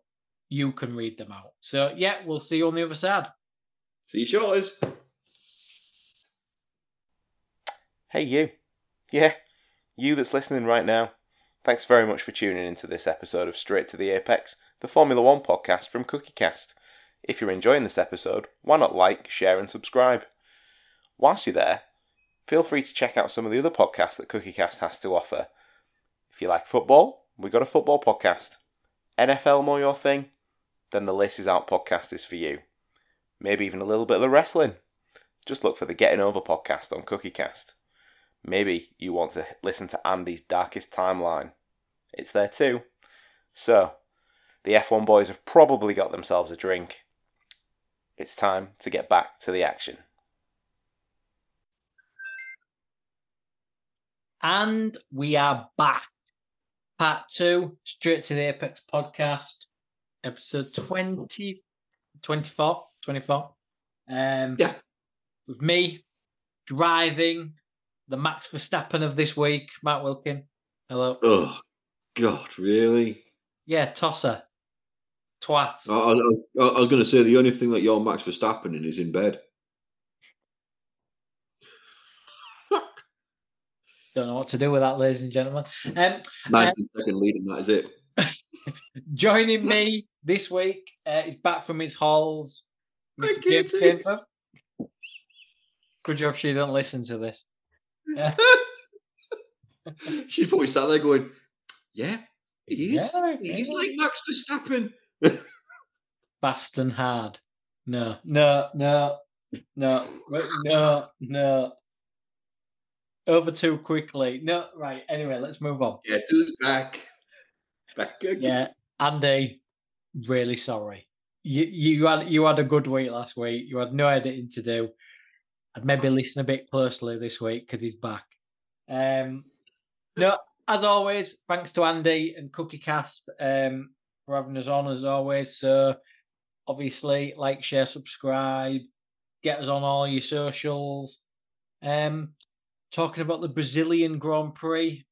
S2: you can read them out. So yeah, we'll see you on the other side.
S3: See you shorters.
S4: Hey, you. Yeah, you that's listening right now. Thanks very much for tuning into this episode of Straight to the Apex, the Formula One podcast from CookieCast. If you're enjoying this episode, why not like, share, and subscribe? Whilst you're there, feel free to check out some of the other podcasts that CookieCast has to offer. If you like football, we got a football podcast. NFL more your thing? Then the Laces Out podcast is for you. Maybe even a little bit of the wrestling. Just look for the Getting Over podcast on CookieCast. Maybe you want to listen to Andy's Darkest Timeline. It's there too. So, the F1 boys have probably got themselves a drink. It's time to get back to the action.
S2: And we are back. Part two, Straight to the Apex podcast, episode 20, 24, 24. Um,
S3: Yeah.
S2: With me driving the Max Verstappen of this week, Matt Wilkin. Hello.
S3: Oh, God, really?
S2: Yeah, tosser. Twat.
S3: I, I, I, I was going to say the only thing that you're Max Verstappen in is in bed.
S2: Don't know what to do with that, ladies and gentlemen. Um,
S3: 19 second lead, and that is it.
S2: joining me this week uh, is back from his halls, Mr. James. Good job she doesn't listen to this. Yeah.
S3: She's probably sat there going, "Yeah, he is.
S2: Yeah,
S3: He's
S2: yeah.
S3: like Max Verstappen."
S2: Fast and hard. No, no, no, no, no, no. Over too quickly. No, right. Anyway, let's move on.
S3: Guess who's back? Back again.
S2: Yeah, Andy, really sorry. You you had you had a good week last week. You had no editing to do. I'd maybe listen a bit closely this week because he's back. Um, no, as always, thanks to Andy and Cookie Cast um, for having us on as always. So obviously, like, share, subscribe, get us on all your socials. Um, talking about the Brazilian Grand Prix.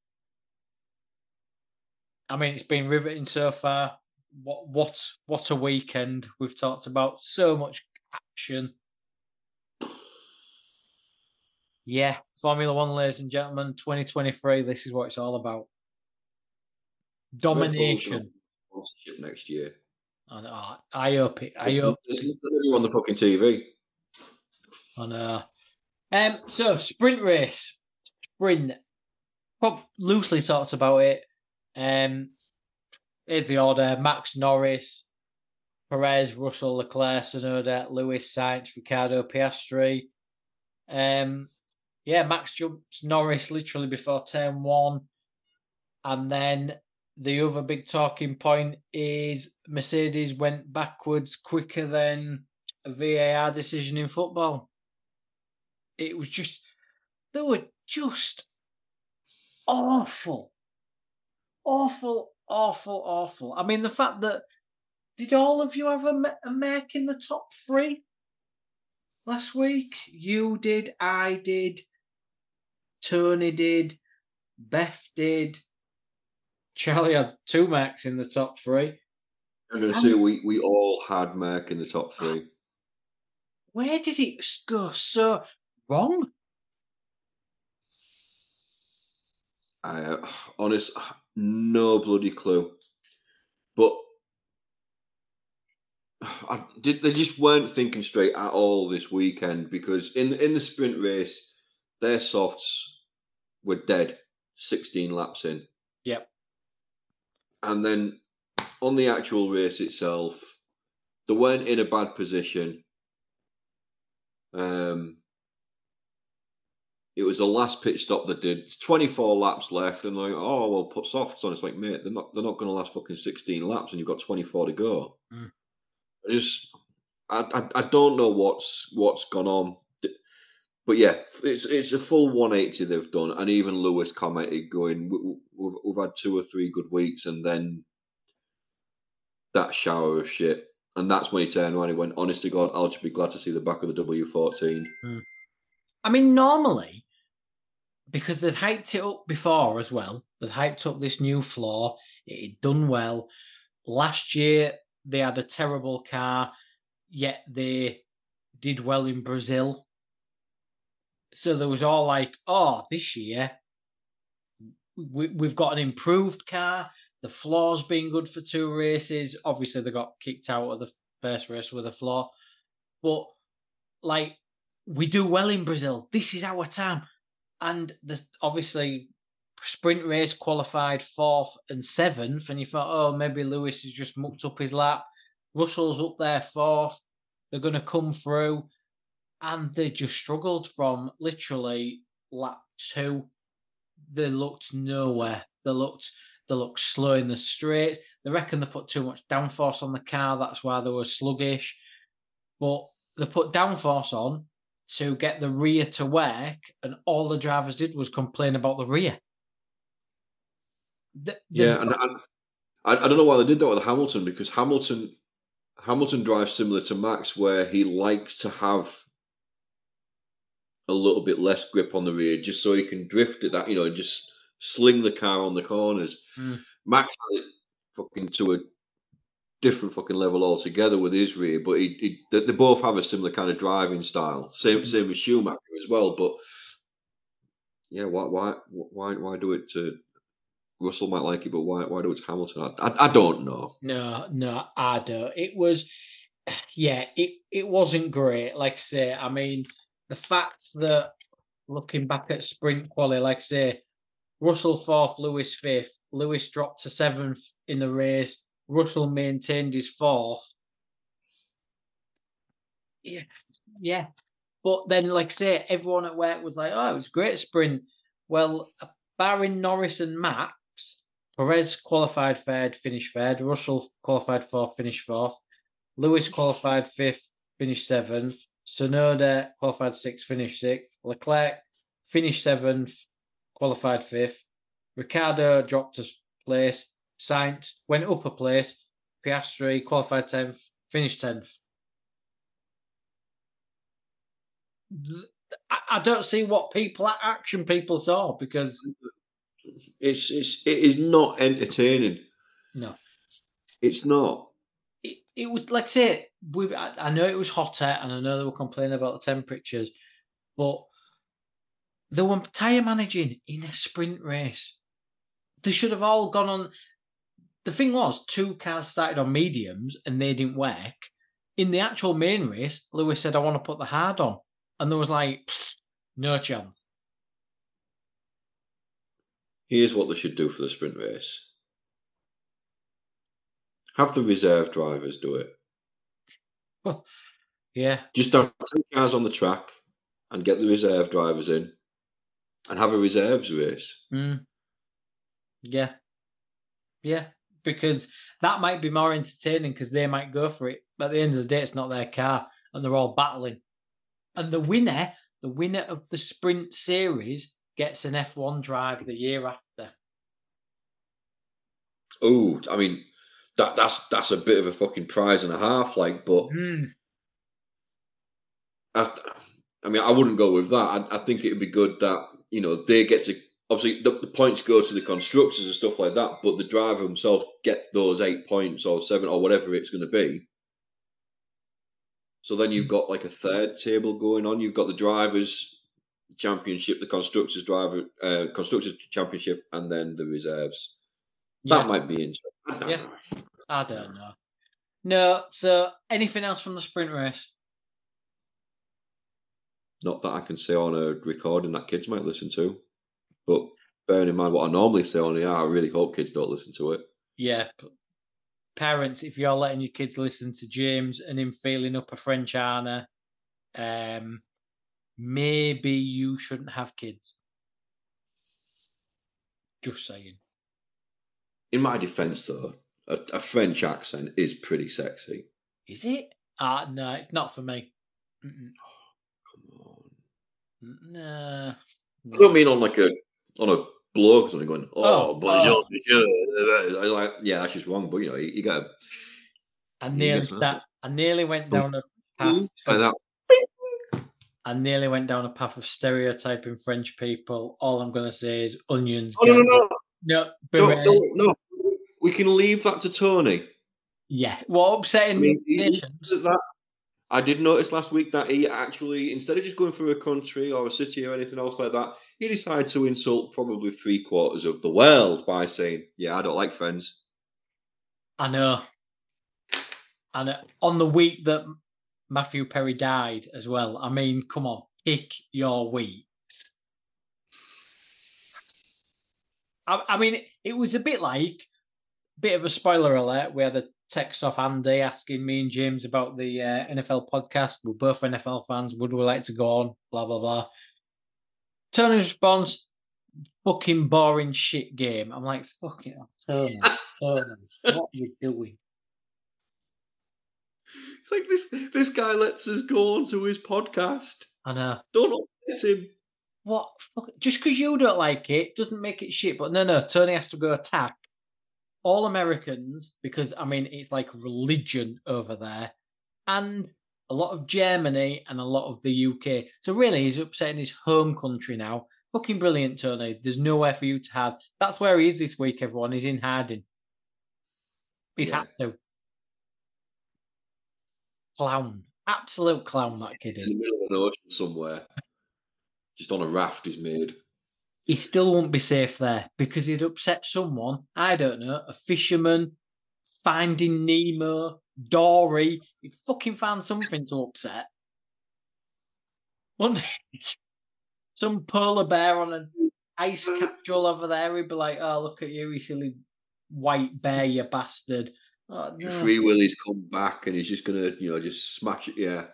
S2: I mean, it's been riveting so far. What what what a weekend! We've talked about so much action. Yeah, Formula One, ladies and gentlemen, 2023. This is what it's all about. Domination.
S3: Sponsorship next year.
S2: And oh, I hope it. I
S3: There's-
S2: hope.
S3: there's nothing on the fucking TV.
S2: I know. Um, so sprint race, sprint. Prob- loosely talked about it. Um, here's the order: Max Norris, Perez, Russell, Leclerc, Tsunoda, Lewis, Sainz, Ricciardo, Piastri. Um, yeah, Max jumps Norris literally before turn one, and then the other big talking point is Mercedes went backwards quicker than a VAR decision in football. It was just they were just awful, awful, awful, awful. I mean, the fact that did all of you have a, make in the top three last week? You did, I did, Tony did, Beth did. Charlie had two marks in the top three.
S3: I'm going to say we, we all had Merc in the top three.
S2: Where did it go so wrong?
S3: I uh, honest, no bloody clue. But I did. They just weren't thinking straight at all this weekend because in in the sprint race, their softs were dead. Sixteen laps in.
S2: Yep.
S3: And then on the actual race itself, they weren't in a bad position. Um, it was the last pit stop that did 24 laps left, and like, oh well, put softs on. It's like, mate, they're not they're not going to last fucking 16 laps, and you've got 24 to go.
S2: Mm.
S3: I just, I, I I don't know what's what's gone on but yeah, it's it's a full 180 they've done, and even Lewis commented, going, "We- "We've we've had two or three good weeks, and then that shower of shit." And that's when he turned around. He went, "Honest to God, I'll just be glad to see the back of the W14." Hmm.
S2: I mean, normally, because they'd hyped it up before as well, they'd hyped up this new floor, it had done well. Last year, they had a terrible car, yet they did well in Brazil. So there was all like, oh, this year, we, we've got an improved car. The floor's been good for two races. Obviously, they got kicked out of the first race with a flaw. But, like, we do well in Brazil. This is our time. And the obviously sprint race qualified fourth and seventh, and you thought, oh, maybe Lewis has just mucked up his lap. Russell's up there fourth. They're going to come through, and they just struggled from literally lap two. They looked nowhere. They looked they looked slow in the straight. They reckon they put too much downforce on the car. That's why they were sluggish. But they put downforce on to get the rear to work, and all the drivers did was complain about the rear. The-
S3: Yeah, and, and I, I don't know why they did that with Hamilton because Hamilton Hamilton drives similar to Max, where he likes to have a little bit less grip on the rear, just so he can drift it. That you know, just sling the car on the corners.
S2: Mm.
S3: Max had it fucking to a different fucking level altogether with his rear, but he, he they, they both have a similar kind of driving style. Same
S2: Mm.
S3: same with Schumacher as well. But yeah, why why why why do it to Russell might like it, but why why do it to Hamilton? I, I, I don't know.
S2: No, no, I don't. It was, yeah, it it wasn't great. Like I say, I mean, the fact that looking back at sprint quality, like I say, Russell fourth, Lewis fifth, Lewis dropped to seventh in the race. Russell maintained his fourth. Yeah, yeah. But then, like I say, everyone at work was like, "Oh, it was great sprint." Well, barring Norris and Max, Perez qualified third, finished third. Russell qualified fourth, finished fourth. Lewis qualified fifth, finished seventh. Tsunoda qualified sixth, finished sixth. Leclerc finished seventh, qualified fifth. Ricciardo dropped a place. Sainz went up a place. Piastri qualified tenth, finished tenth. I don't see what people action people saw because
S3: It's it's it is not entertaining.
S2: no.
S3: It's not.
S2: it, it was like I say, we I, know it was hotter and I know they were complaining about the temperatures, but they were tyre managing in a sprint race. They should have all gone on. The thing was, two cars started on mediums and they didn't work. In the actual main race, Lewis said, I want to put the hard on. And there was like, no chance.
S3: Here's what they should do for the sprint race. Have the reserve drivers do it.
S2: Yeah.
S3: Just have two cars on the track and get the reserve drivers in and have a reserves race.
S2: Mm. Yeah. Yeah. Because that might be more entertaining because they might go for it. But at the end of the day, it's not their car and they're all battling. And the winner, the winner of the sprint series, gets an F1 drive the year after.
S3: Oh, I mean, that that's that's a bit of a fucking prize and a half, like, but
S2: Mm.
S3: I, I mean, I wouldn't go with that. I, I think it would be good that you know they get to obviously the, the points go to the constructors and stuff like that, but the driver himself get those eight points or seven or whatever it's going to be. So then you've got like a third table going on. You've got the drivers championship, the constructors driver uh, constructors championship, and then the reserves.
S2: Yeah.
S3: That might be interesting. I don't
S2: Yeah.
S3: know.
S2: I don't know. No. So anything else from the sprint race?
S3: Not that I can say on a recording that kids might listen to, but bearing in mind what I normally say on the air, I really hope kids don't listen to it.
S2: Yeah. Parents, if you're letting your kids listen to James and him feeling up a French Anna, um, maybe you shouldn't have kids. Just saying.
S3: In my defence, though, a, a French accent is pretty sexy.
S2: Is it? Ah, no, it's not for me. Mm-mm.
S3: Come on.
S2: Nah.
S3: I don't mean on like a on a blow or something going, oh,
S2: Oh,
S3: bonjour, monsieur." I like, yeah, that's just wrong. But you know, you, you got
S2: I nearly start, I nearly went
S3: Oh.
S2: down a path.
S3: that.
S2: I nearly went down a path of stereotyping French people. All I'm going to say is onions.
S3: Oh no, no, no,
S2: no,
S3: no, no, no. We can leave that to Tony.
S2: Yeah, what
S3: I
S2: upsetting
S3: mean,
S2: nations?
S3: does that. I did notice last week that he actually, instead of just going through a country or a city or anything else like that, he decided to insult probably three quarters of the world by saying, "Yeah, I don't like friends."
S2: I know. And uh, on the week that Matthew Perry died as well. I mean, come on, pick your weeks. I, I mean, it was a bit like, a bit of a spoiler alert. We had a text off Andy asking me and James about the uh, NFL podcast. We're both NFL fans. Would we like to go on? Blah, blah, blah. Turner's response, fucking boring shit game. I'm like, fuck it, Tony, Tony, what are you doing?
S3: It's like this. This guy lets us go on to his podcast.
S2: I know.
S3: Don't upset him.
S2: What? Fuck, just because you don't like it doesn't make it shit. But no, no, Tony has to go attack all Americans because I mean it's like religion over there, and a lot of Germany and a lot of the UK. So really, he's upsetting his home country now. Fucking brilliant, Tony. There's nowhere for you to have. That's where he is this week. Everyone, he's in hiding. He's
S3: Yeah.
S2: had to. Clown, absolute clown. That kid is In
S3: the middle of an ocean somewhere, just on a raft is made.
S2: he still won't be safe there because he'd upset someone. I don't know, a fisherman, finding Nemo, Dory. He'd fucking find something to upset. Wouldn't he? Some polar bear on an ice capsule over there. He'd be like, "Oh, look at you, you silly white bear, you bastard." Oh, no.
S3: Free Willy's come back and he's just gonna, you know, just smash it. Yeah,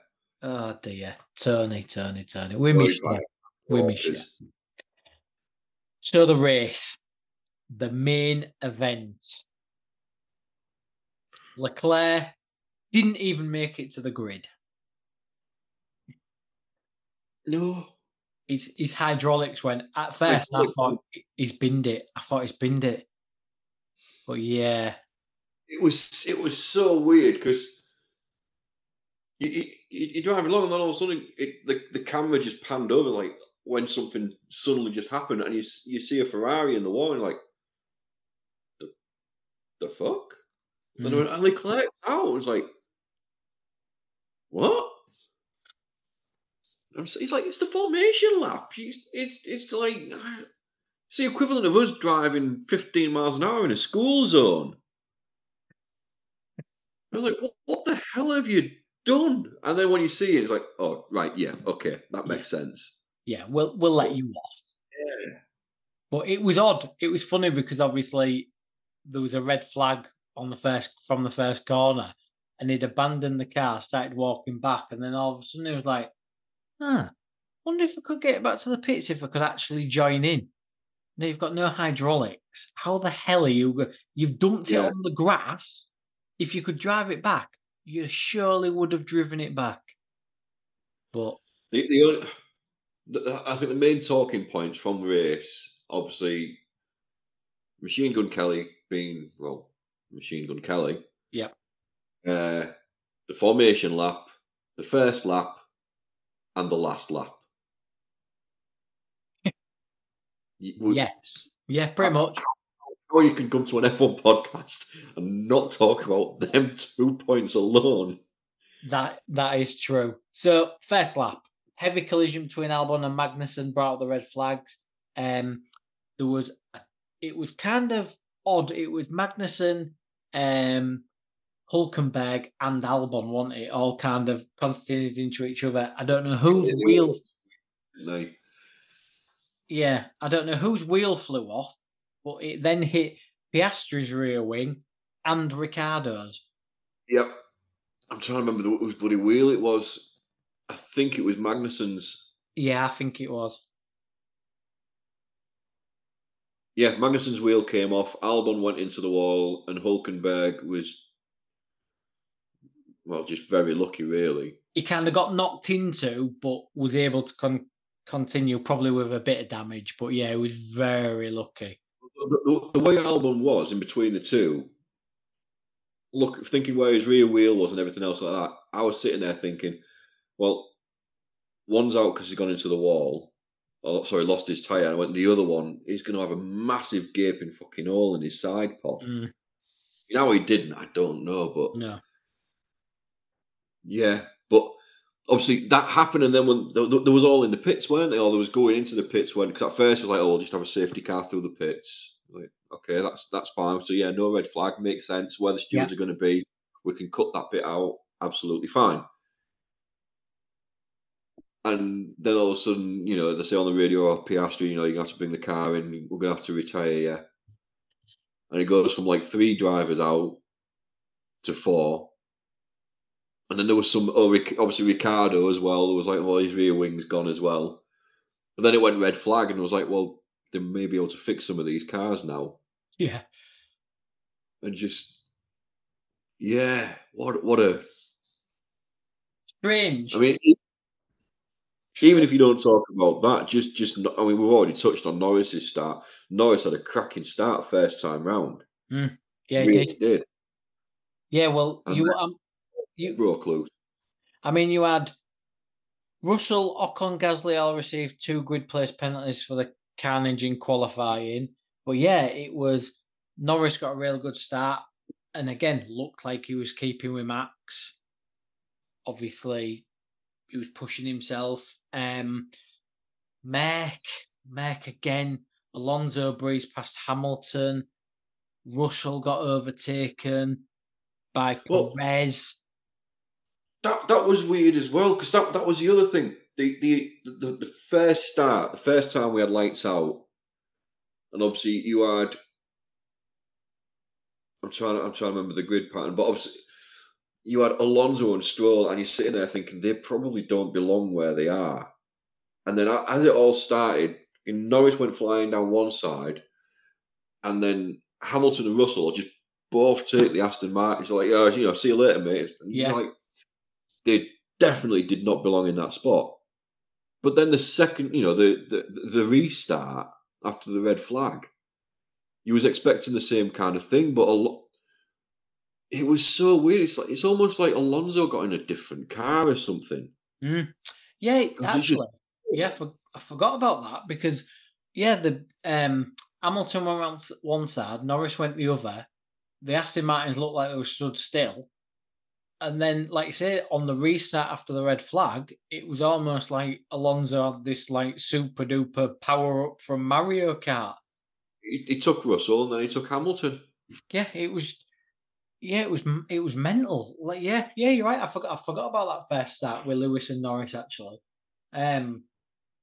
S2: oh dear, Tony, Tony, Tony. We
S3: Well,
S2: miss you. We miss you. So the race, the main event. Leclerc didn't even make it to the grid.
S3: No,
S2: His his hydraulics went at first. I thought he's binned it. I thought he's binned it. But yeah,
S3: it was it was so weird because you, you, you- driving along and then all of a sudden it, the the camera just panned over like when something suddenly just happened and you you see a Ferrari in the wall and you're like the the fuck and,
S2: Mm.
S3: and Leclerc out it was like what he's like it's the formation lap He's, it's it's like it's the equivalent of us driving 15 miles an hour in a school zone I was like, what, what the hell have you done? And then when you see it, it's like, oh, right, yeah, okay, that makes sense.
S2: Yeah, we'll we'll let you off.
S3: Yeah.
S2: But it was odd. It was funny because obviously there was a red flag on the first from the first corner, and he'd abandoned the car, started walking back, and then all of a sudden he was like, "Huh, wonder if I could get back to the pits if I could actually join in." Now you've got no hydraulics. How the hell are you? go- You've dumped it on the grass. If you could drive it back, you surely would have driven it back. But
S3: The, the, only, the, I think the main talking points from race, obviously, Machine Gun Kelly being, well, Machine Gun Kelly.
S2: Yep.
S3: Uh, the formation lap, the first lap, and the last lap. Would-
S2: yes, yeah, pretty much.
S3: Or you can come to an F1 podcast and not talk about them two points alone.
S2: That that is true. So first lap, heavy collision between Albon and Magnussen brought out the red flags. Um, there was it was kind of odd. It was Magnussen, um, Hulkenberg, and Albon, wasn't it? All kind of continued into each other. I don't know whose wheel. Yeah, I don't know whose wheel flew off, but it then hit Piastri's rear wing and Ricciardo's.
S3: Yep. I'm trying to remember whose bloody wheel it was. I think it was Magnussen's.
S2: Yeah, I think it was.
S3: Yeah, Magnussen's wheel came off. Albon went into the wall, and Hulkenberg was, well, just very lucky, really.
S2: he kind of got knocked into, but was able to con- continue, probably with a bit of damage. But yeah, he was very lucky.
S3: The, the, the way Albon was in between the two, look, thinking where his rear wheel was and everything else like that, I was sitting there thinking, well, one's out because he's gone into the wall. Oh, sorry, lost his tyre. And I went, the other one, he's going to have a massive gaping fucking hole in his side pod.
S2: Mm,
S3: You know, he didn't. I don't know, but
S2: no,
S3: yeah, but obviously that happened, and then when there, there was all in the pits, weren't they? Or there was going into the pits when because at first it was like, oh, we'll just have a safety car through the pits. Like, okay, that's that's fine. So yeah, no red flag makes sense. Where the stewards are going to be, we can cut that bit out. Absolutely fine. And then all of a sudden, you know, they say on the radio or Piastri, you know, you have to bring the car in. We're going to have to retire, yeah. And it goes from like three drivers out to four. And then there was some, oh, obviously Ricciardo as well. There was like, well, his rear wing's gone as well. But then it went red flag, and I was like, well, they may be able to fix some of these cars now.
S2: yeah,
S3: And just, yeah, what what a.
S2: strange.
S3: I mean, even if you don't talk about that, just just I mean, we've already touched on Norris's start. Norris had a cracking start first time round.
S2: yeah, he
S3: really
S2: did.
S3: did.
S2: Yeah, well,
S3: And
S2: you um, you
S3: Broke loose.
S2: I mean, you had Russell, Ocon, Gasly all received two grid place penalties for the carnage in qualifying. But yeah, it was Norris got a real good start, and again looked like he was keeping with Max. Obviously, he was pushing himself. Um, Merc, Merc again. Alonso breezed past Hamilton. Russell got overtaken by
S3: Well-
S2: Perez.
S3: That that was weird as well because that, that was the other thing. The, the the the first start, the first time we had lights out, and obviously you had. I'm trying. I'm trying to remember the grid pattern, but obviously you had Alonso and Stroll, and you're sitting there thinking they probably don't belong where they are. And then as it all started, Norris went flying down one side, and then Hamilton and Russell just both take the Aston Martin. It's Like, yeah, you know, see you later, mate. And
S2: Yeah.
S3: like they definitely did not belong in that spot. But then the second, you know, the the, the restart after the red flag, you was expecting the same kind of thing, but a lot. It was so weird. It's like it's almost like Alonso got in a different car or something.
S2: Mm. Yeah, actually,
S3: just-
S2: yeah, for, I forgot about that because yeah, the um Hamilton went on one side, Norris went the other. The Aston Martins looked like they were stood still, and then, like you say, on the restart after the red flag, it was almost like Alonso had this like super duper power up from Mario Kart.
S3: He, he took Russell and then he took Hamilton.
S2: Yeah, it was. Yeah, it was. It was mental. Like, yeah, yeah, you're right. I forgot. I forgot about that first start with Lewis and Norris actually. Um,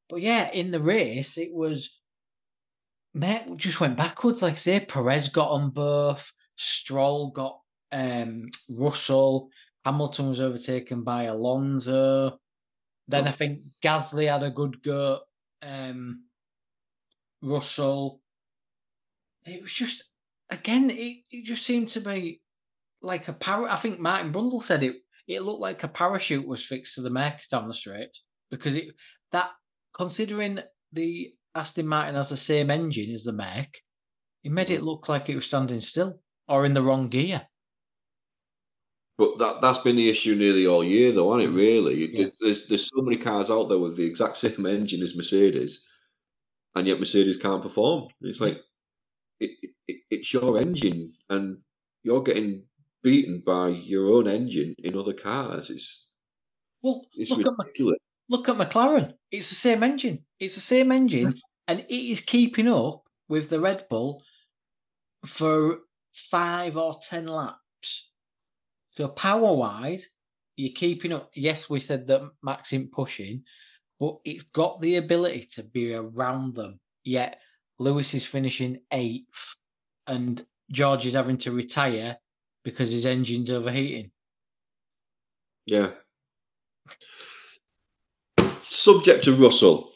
S2: but yeah, in the race, it was. Met just went backwards. Like I say, Perez got on both. Stroll got um Russell. Hamilton was overtaken by Alonso. Then I think Gasly had a good go. Um, Russell. It was just again, it, it just seemed to be like a par. I think Martin Brundle said it. It looked like a parachute was fixed to the Merc down the straight because it that considering the Aston Martin has the same engine as the Merc, it made it mm. look like it was standing still or in the wrong gear.
S3: But that that's been the issue nearly all year, though, hasn't it? Mm. Really,
S2: Yeah.
S3: there's there's so many cars out there with the exact same engine as Mercedes, and yet Mercedes can't perform. It's like it, it, it's your engine, and you're getting beaten by your own engine in other cars. It's
S2: Well,
S3: it's
S2: look at Mc- look at McLaren. It's the same engine. It's the same engine, and it is keeping up with the Red Bull for five or ten laps. So power wise, you're keeping up. Yes, we said that Max isn't pushing, but it's got the ability to be around them. Yet Lewis is finishing eighth, and George is having to retire because his engine's overheating.
S3: Yeah. Subject to Russell.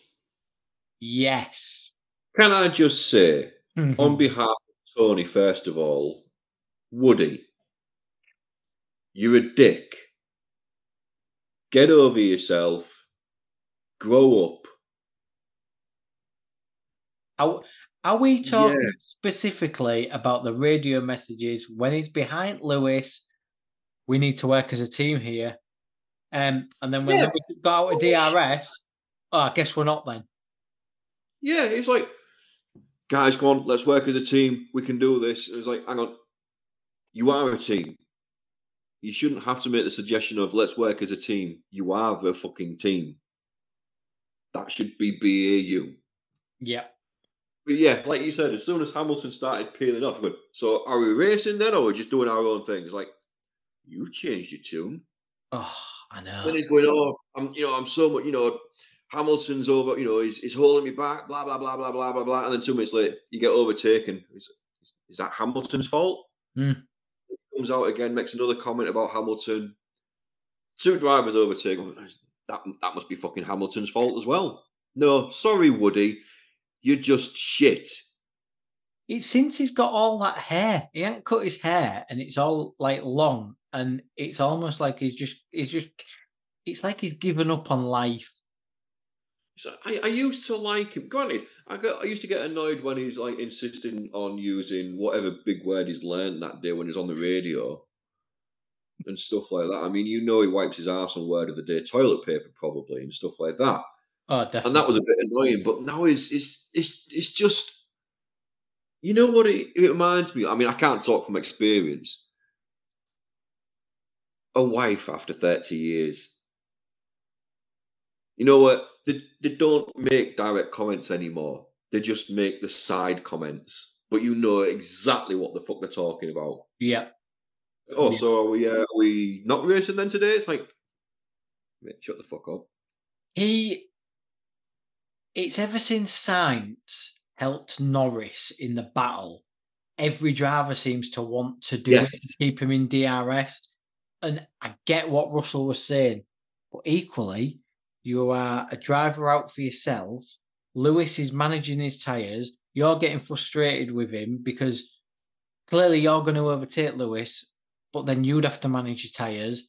S2: Yes.
S3: Can I just say,
S2: Mhm.
S3: on behalf of Tony, first of all, Woody, you're a dick. Get over yourself. Grow up.
S2: Are we talking yeah. specifically about the radio messages when he's behind Lewis? We need to work as a team here. Um, and then when yeah. we got out of DRS, oh, I guess we're not then.
S3: Yeah, it's like, guys, come on, let's work as a team. We can do this. And it's like, hang on, you are a team. You shouldn't have to make the suggestion of let's work as a team. You are the fucking team. That should be BAU.
S2: Yeah.
S3: But yeah, like you said, as soon as Hamilton started peeling off, went, so are we racing then, or we just doing our own things? Like, you changed your tune.
S2: Oh, I know.
S3: Then he's going, oh, I'm, you know, I'm so much, you know, Hamilton's over, you know, he's, he's holding me back, blah blah blah blah blah blah blah, and then two minutes later, you get overtaken. Is, is that Hamilton's fault?
S2: Mm
S3: comes out again, makes another comment about Hamilton. Two drivers overtake. That that must be fucking Hamilton's fault as well. No, sorry, Woody, you're just shit.
S2: It's since he's got all that hair. He ain't cut his hair, and it's all like long, and it's almost like he's just he's just. It's like he's given up on life.
S3: So I, I used to like him. Granted, I got I used to get annoyed when he's like insisting on using whatever big word he's learned that day when he's on the radio and stuff like that. I mean, you know, he wipes his ass on word of the day, toilet paper probably, and stuff like that.
S2: Oh, definitely.
S3: And that was a bit annoying. But now it's it's it's it's just, you know what it, it reminds me. I mean, I can't talk from experience. A wife after thirty years. You know what? they, they don't make direct comments anymore. They just make the side comments, but you know exactly what the fuck they're talking about.
S2: Yeah.
S3: Oh, yeah. so are we? Uh, are we not racing then today? It's like, mate, shut the fuck up.
S2: He. It's ever since Sainz helped Norris in the battle. Every driver seems to want to do yes. it to keep him in DRS. And I get what Russell was saying, but equally, you are a driver out for yourself. Lewis is managing his tyres. You're getting frustrated with him because clearly you're going to overtake Lewis, but then you'd have to manage your tyres.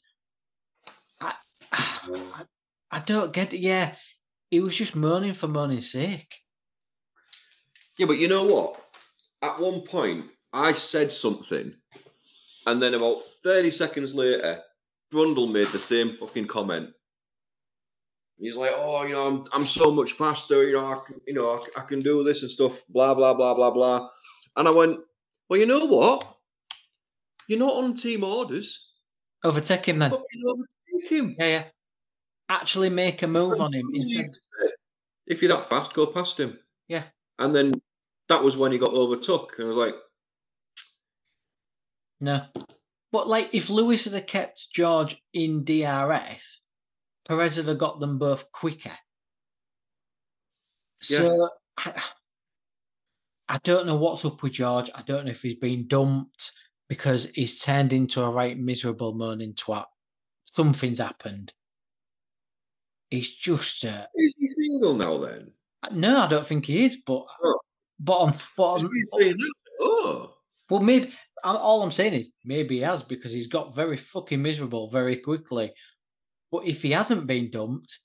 S2: I, I, I don't get it. Yeah, he was just moaning for moaning's sake.
S3: Yeah, but you know what? At one point, I said something, and then about 30 seconds later, Brundle made the same fucking comment. He's like, oh, you know, I'm I'm so much faster. You know, I can, you know, I, I can do this and stuff. Blah blah blah blah blah. And I went, well, you know what? You're not on team orders.
S2: Overtake him then.
S3: Overtake him.
S2: Yeah, yeah. Actually, make a move on him instead.
S3: If you're that fast, go past him.
S2: Yeah.
S3: And then that was when he got overtook, and I was like,
S2: no. But like, if Lewis had kept George in DRS, Perez would have got them both quicker. Yeah. So I, I don't know what's up with George. I don't know if he's been dumped because he's turned into a right miserable moaning twat. Something's happened. He's just. Uh,
S3: is he single now then?
S2: No, I don't think he is. But oh. but on but on,
S3: oh.
S2: Well, maybe all I'm saying is maybe he has because he's got very fucking miserable very quickly. But if he hasn't been dumped,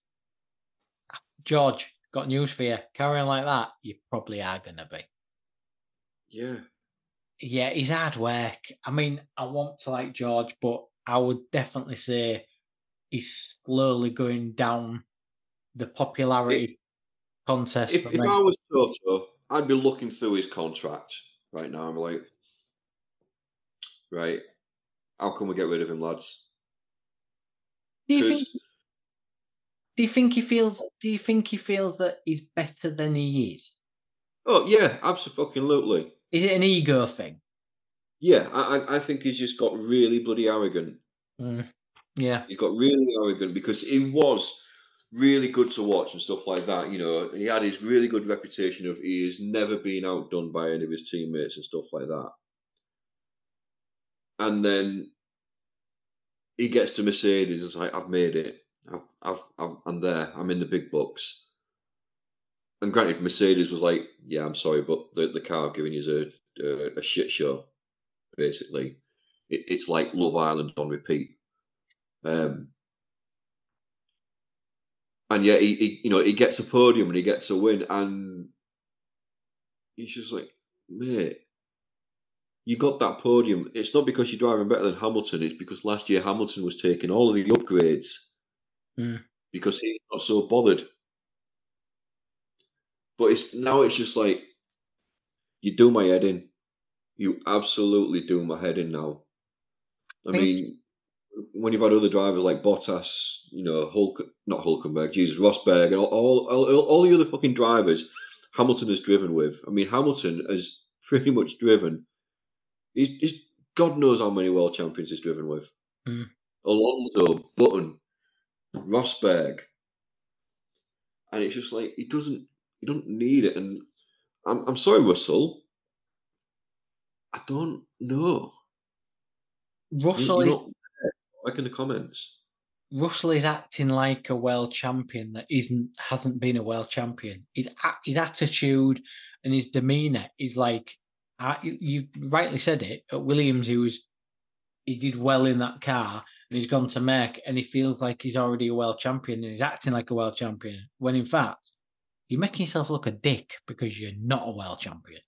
S2: George, got news for you. Carrying like that, you probably are going to be.
S3: Yeah.
S2: Yeah, he's hard work. I mean, I want to like George, but I would definitely say he's slowly going down the popularity contest.
S3: If, if I was Toto, I'd be looking through his contract right now. I'm like, right, how can we get rid of him, lads?
S2: Do you think? Do you think he feels? Do you think he feels that he's better than he is?
S3: Oh yeah, absolutely.
S2: Is it an ego thing?
S3: Yeah, I I think he's just got really bloody arrogant.
S2: Mm, yeah,
S3: he's got really arrogant because he was really good to watch and stuff like that. You know, he had his really good reputation of he has never been outdone by any of his teammates and stuff like that. And then he gets to Mercedes and it's like, I've made it. I've, I've, I've, I'm there. I'm in the big books. And granted, Mercedes was like, yeah, I'm sorry, but the, the car giving you a, a, a shit show, basically. It, it's like Love Island on repeat. Um, and yeah, he, he, you know he gets a podium and he gets a win, and He's just like, mate, you got that podium. It's not because you're driving better than Hamilton. It's because last year Hamilton was taking all of the upgrades
S2: Mm.
S3: because he's not so bothered. But it's now it's just like you do my head in. You absolutely do my head in now. I mean, when you've had other drivers like Bottas, you know, Hulk, not Hulkenberg, Jesus, Rosberg, and all, all, all, all the other fucking drivers Hamilton has driven with. I mean, Hamilton has pretty much driven. He's, he's God knows how many world champions he's driven with.
S2: Mm.
S3: Alonso, Button, Rosberg, and it's just like he doesn't, he don't need it. And I'm, I'm sorry, Russell. I don't know.
S2: Russell
S3: you
S2: is
S3: don't- like in the comments.
S2: Russell is acting like a world champion that isn't hasn't been a world champion. His his attitude and his demeanor is like you rightly said it. At Williams, he was he did well in that car, and he's gone to Merc, and he feels like he's already a world champion, and he's acting like a world champion. When in fact, you're making yourself look a dick because you're not a world champion,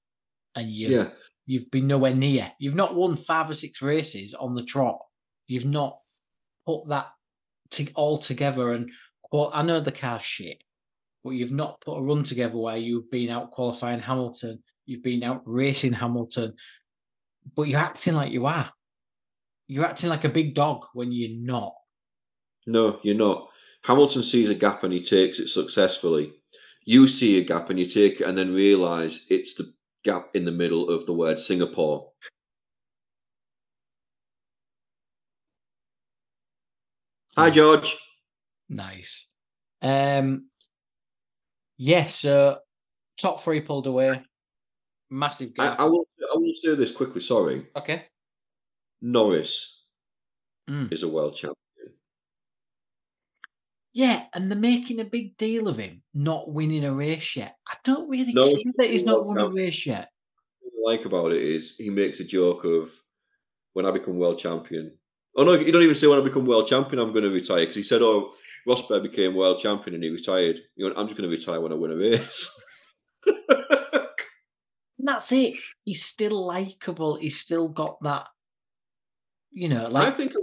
S2: and you
S3: Yeah,
S2: You've been nowhere near. You've not won five or six races on the trot. You've not put that to, all together. And well, I know the car's shit, but you've not put a run together where you've been out qualifying Hamilton. You've been out racing Hamilton, but you're acting like you are. You're acting like a big dog when you're not.
S3: no, you're not. Hamilton sees a gap and he takes it successfully. You see a gap and you take it and then realise it's the gap in the middle of the word Singapore. Hi, George.
S2: Nice. Um, yes, so top three pulled away. Massive
S3: I. I will. I will say this quickly. Sorry,
S2: okay.
S3: Norris
S2: Mm.
S3: is a world champion.
S2: Yeah, and they're making a big deal of him not winning a race yet. I don't really
S3: No,
S2: care that he's not won a race yet.
S3: What I like about it is he makes a joke of when I become world champion. Oh no, he don't even say when I become world champion I'm going to retire because he said, "Oh, Rosberg became world champion and he retired. You know, I'm just going to retire when I win a race."
S2: And that's it. He's still likable. He's still got that, you know, Like
S3: I
S2: think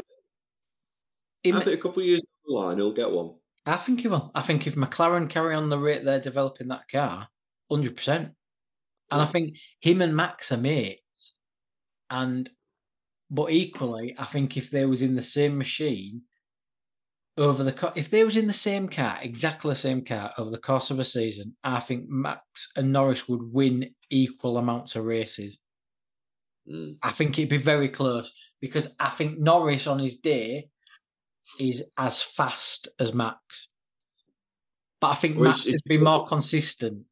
S3: I think a couple of years down the line he'll get one.
S2: I think he will. I think if McLaren carry on the rate they're developing that car, hundred percent. And I think him and Max are mates. And but equally, I think if they was in the same machine over the co- if they was in the same car, exactly the same car over the course of a season, I think Max and Norris would win equal amounts of races.
S3: Mm.
S2: I think it'd be very close because I think Norris on his day is as fast as Max. But I think
S3: Well,
S2: Max has been more consistent.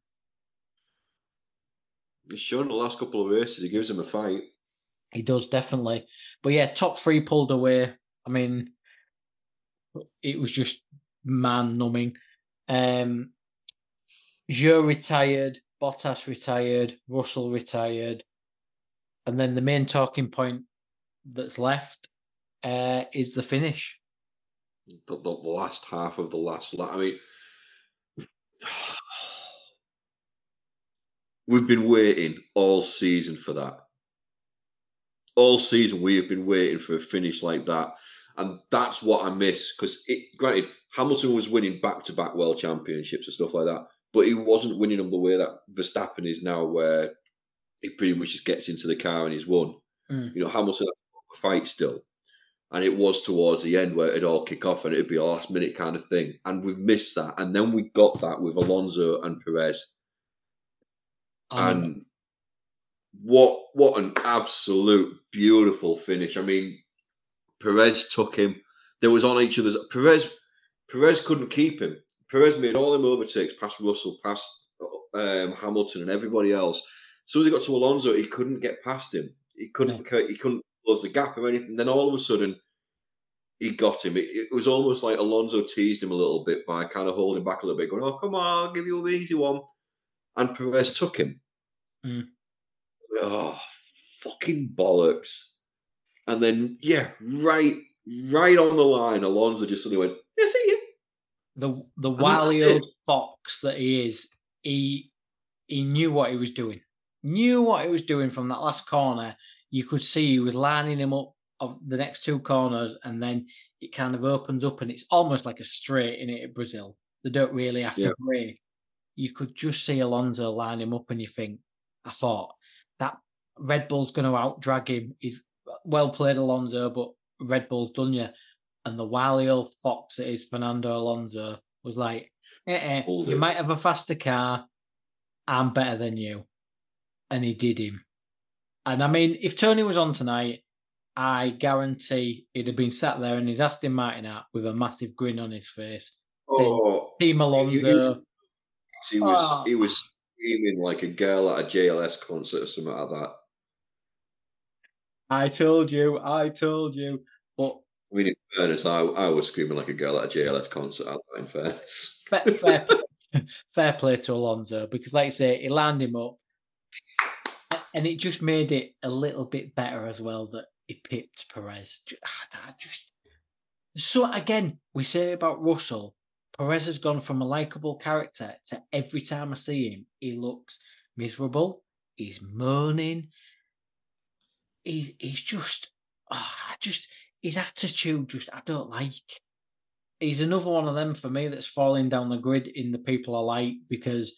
S3: He's shown the last couple of races he gives him a fight.
S2: He does definitely. But yeah, top three pulled away. I mean, it was just man numbing. Um, Joe retired, Bottas retired, Russell retired, and then the main talking point that's left uh, is the finish.
S3: The, the last half of the last lap. I mean, we've been waiting all season for that. All season we have been waiting for a finish like that, and that's what I miss. Because it, granted, Hamilton was winning back-to-back world championships and stuff like that, but he wasn't winning them the way that Verstappen is now, where he pretty much just gets into the car and he's won.
S2: Mm.
S3: You know, Hamilton had a fight still. And it was towards the end where it'd all kick off and it'd be a last minute kind of thing. And we've missed that. And then we got that with Alonso and Perez.
S2: Um,
S3: And what what an absolute beautiful finish. I mean, Perez took him. They was on each other's Perez Perez couldn't keep him. Perez made all them overtakes past Russell, past um, Hamilton and everybody else. So as he got to Alonso, he couldn't get past him. He couldn't he couldn't close the gap or anything. Then all of a sudden he got him. It, it was almost like Alonso teased him a little bit by kind of holding back a little bit, going, "Oh, come on, I'll give you an easy one." And Perez took him.
S2: Mm.
S3: Oh, fucking bollocks! And then, yeah, right, right on the line, Alonso just suddenly went, "Yeah, see you."
S2: the the
S3: think
S2: wily old fox that he is, he he knew what he was doing. knew what he was doing from that last corner. You could see he was lining him up of the next two corners, and then it kind of opens up, and it's almost like a straight in it at Brazil. They don't really have
S3: Yeah.
S2: to brake. You could just see Alonso line him up, and you think, I thought that Red Bull's going to out drag him. He's well played, Alonso, but Red Bull's done you. And the wily old fox that is Fernando Alonso was like, eh, eh, you might have a faster car. I'm better than you. And he did him. And I mean, if Tony was on tonight, I guarantee he'd have been sat there in his Aston Martin hat with a massive grin on his face.
S3: Oh,
S2: Team Alonso.
S3: you- he was
S2: Oh.
S3: he was screaming like a girl at a JLS concert or something like that.
S2: I told you, I told you. But
S3: I mean, in fairness, I, I was screaming like a girl at a JLS concert. at that, In fairness,
S2: fair, fair, fair play to Alonso because, like I say, he landed him up, and it just made it a little bit better as well that he pipped Perez. Ah, That just so again, we say about Russell, Perez has gone from a likable character to every time I see him, he looks miserable. He's moaning. He's he's just, ah, I just his attitude. Just I don't like he's another one of them for me that's falling down the grid in the people I like because,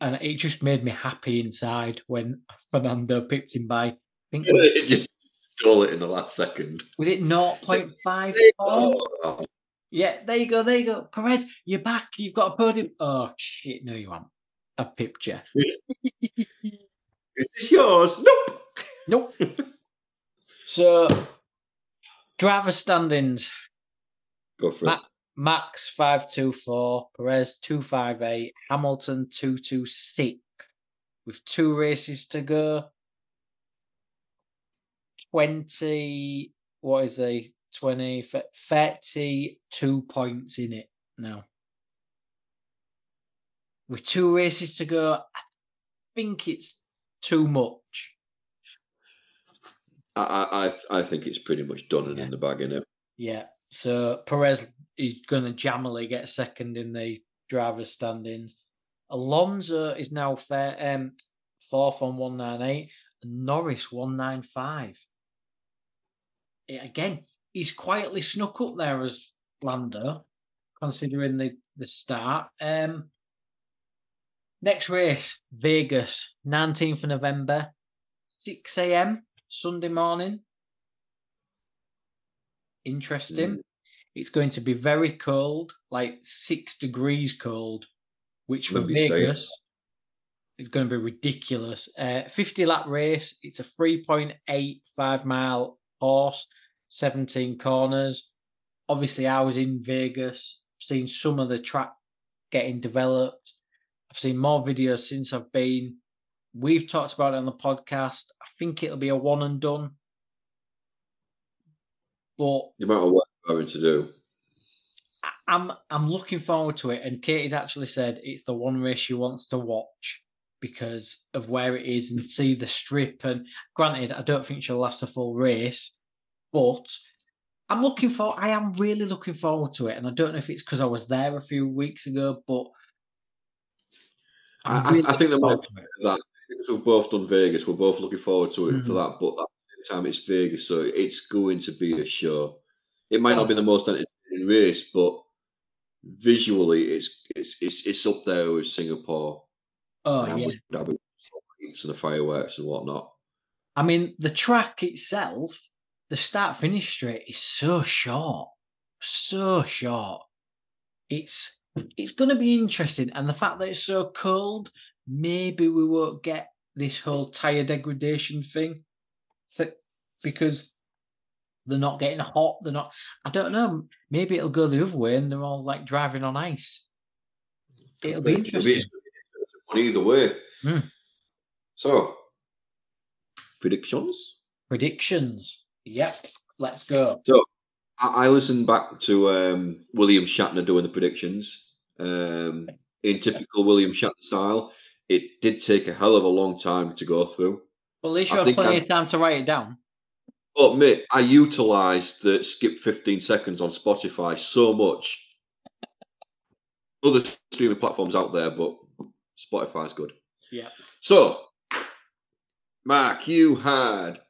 S2: and it just made me happy inside when Fernando picked him by. I think
S3: it just stole it in the last second.
S2: was it 0.54? Yeah, there you go, there you go. Perez, you're back. You've got a podium. Oh shit, no, you won't. A picture.
S3: Is this yours? Nope.
S2: Nope. so, driver standings.
S3: Go for
S2: Ma- it. Max five two four, Perez two five eight, Hamilton two two six, with two races to go. Twenty. What is he? 20, 32 points in it now. With two races to go, I think it's too much.
S3: I I I think it's pretty much done and
S2: yeah.
S3: in the bag, innit?
S2: Yeah. So Perez is going to jamily get second in the driver's standings. Alonso is now fair, um, fourth on 198, and Norris 195. It, eh, again, he's quietly snuck up there as Lando, considering the, the start. Um, next race, Vegas, 19th of November, 6 a.m. Sunday morning. Interesting. It's going to be very cold, like six degrees cold, which for
S3: saying.
S2: Vegas is going to be ridiculous. Uh, 50 lap race. It's a 3.85 mile course, 17 corners. Obviously, I was in Vegas, seen some of the track getting developed. I've seen more videos since I've been. We've talked about it on the podcast. I think it'll be a one and done. But
S3: The amount of work having to do.
S2: I'm I'm looking forward to it. And Katie's actually said it's the one race she wants to watch because of where it is and see the strip. And granted, I don't think she'll last a full race, but I'm looking for. I am really looking forward to it. And I don't know if it's because I was there a few weeks ago, but
S3: I,
S2: really
S3: I think the
S2: looking
S3: more
S2: forward to it.
S3: that we've both done Vegas, we're both looking forward to it for
S2: Mhm.
S3: that. But at the same time, it's Vegas, so it's going to be a show. It might not be the most entertaining race, but visually, it's it's it's, it's up there with Singapore.
S2: Oh
S3: and
S2: yeah.
S3: And the fireworks and whatnot.
S2: I mean, the track itself, the start finish straight is so short, so short. It's it's going to be interesting, and the fact that it's so cold, maybe we won't get this whole tire degradation thing, so, because they're not getting hot. They're not. I don't know. Maybe it'll go the other way, and they're all like driving on ice. It'll be interesting.
S3: either way.
S2: Hmm.
S3: So, predictions.
S2: Predictions. Yep. Let's go.
S3: I, I listened back to um, William Shatner doing the predictions. Um, in typical William Shatner style, it did take a hell of a long time to go through.
S2: Well, at least
S3: I
S2: you had
S3: think
S2: plenty
S3: I'm-
S2: of time to write it down.
S3: But mate, I utilised the skip 15 seconds on Spotify so much. Other streaming platforms out there, but Spotify's good.
S2: Yeah.
S3: So, Mark, you had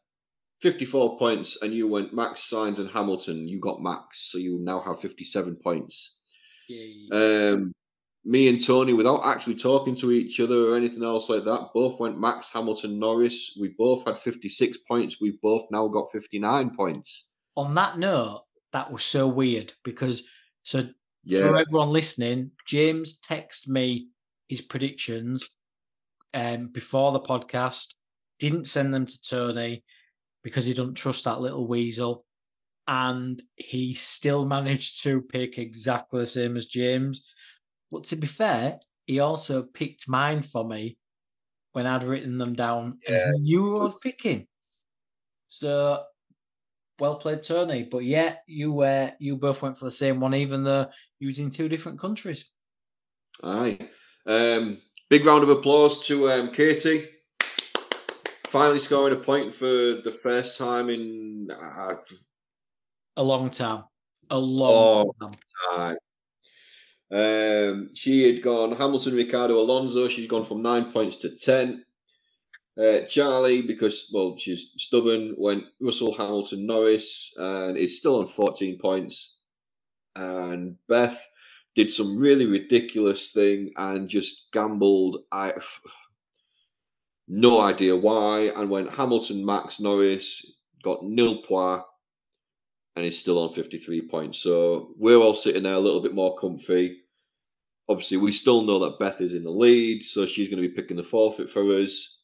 S3: 54 points and you went Max, Sainz and Hamilton. You got Max, so you now have 57 points.
S2: Yay.
S3: Um, me and Tony, without actually talking to each other or anything else like that, both went Max, Hamilton, Norris. We both had 56 points. We've both now got 59 points.
S2: On that note, that was so weird because so for everyone listening, James texted me his predictions um, before the podcast. Didn't send them to Tony because he doesn't trust that little weasel, and he still managed to pick exactly the same as James. But to be fair, he also picked mine for me when I'd written them down.
S3: Yeah.
S2: And you were picking. So well played, Tony. But yeah, you were you both went for the same one, even though you was in two different countries.
S3: Aye. Um, big round of applause to um, Katie. Finally scoring a point for the first time in uh,
S2: A long time. A long
S3: Oh.
S2: time.
S3: time. Um, she had gone Hamilton, Ricciardo, Alonso. She's gone from nine points to ten. Uh, Charlie, because well, she's stubborn, went Russell, Hamilton, Norris, and is still on fourteen points. And Beth did some really ridiculous thing and just gambled. I no idea why, and went Hamilton, Max, Norris, got nil points and is still on 53 points. So we're all sitting there a little bit more comfy. Obviously, we still know that Beth is in the lead, so she's going to be picking the forfeit for us.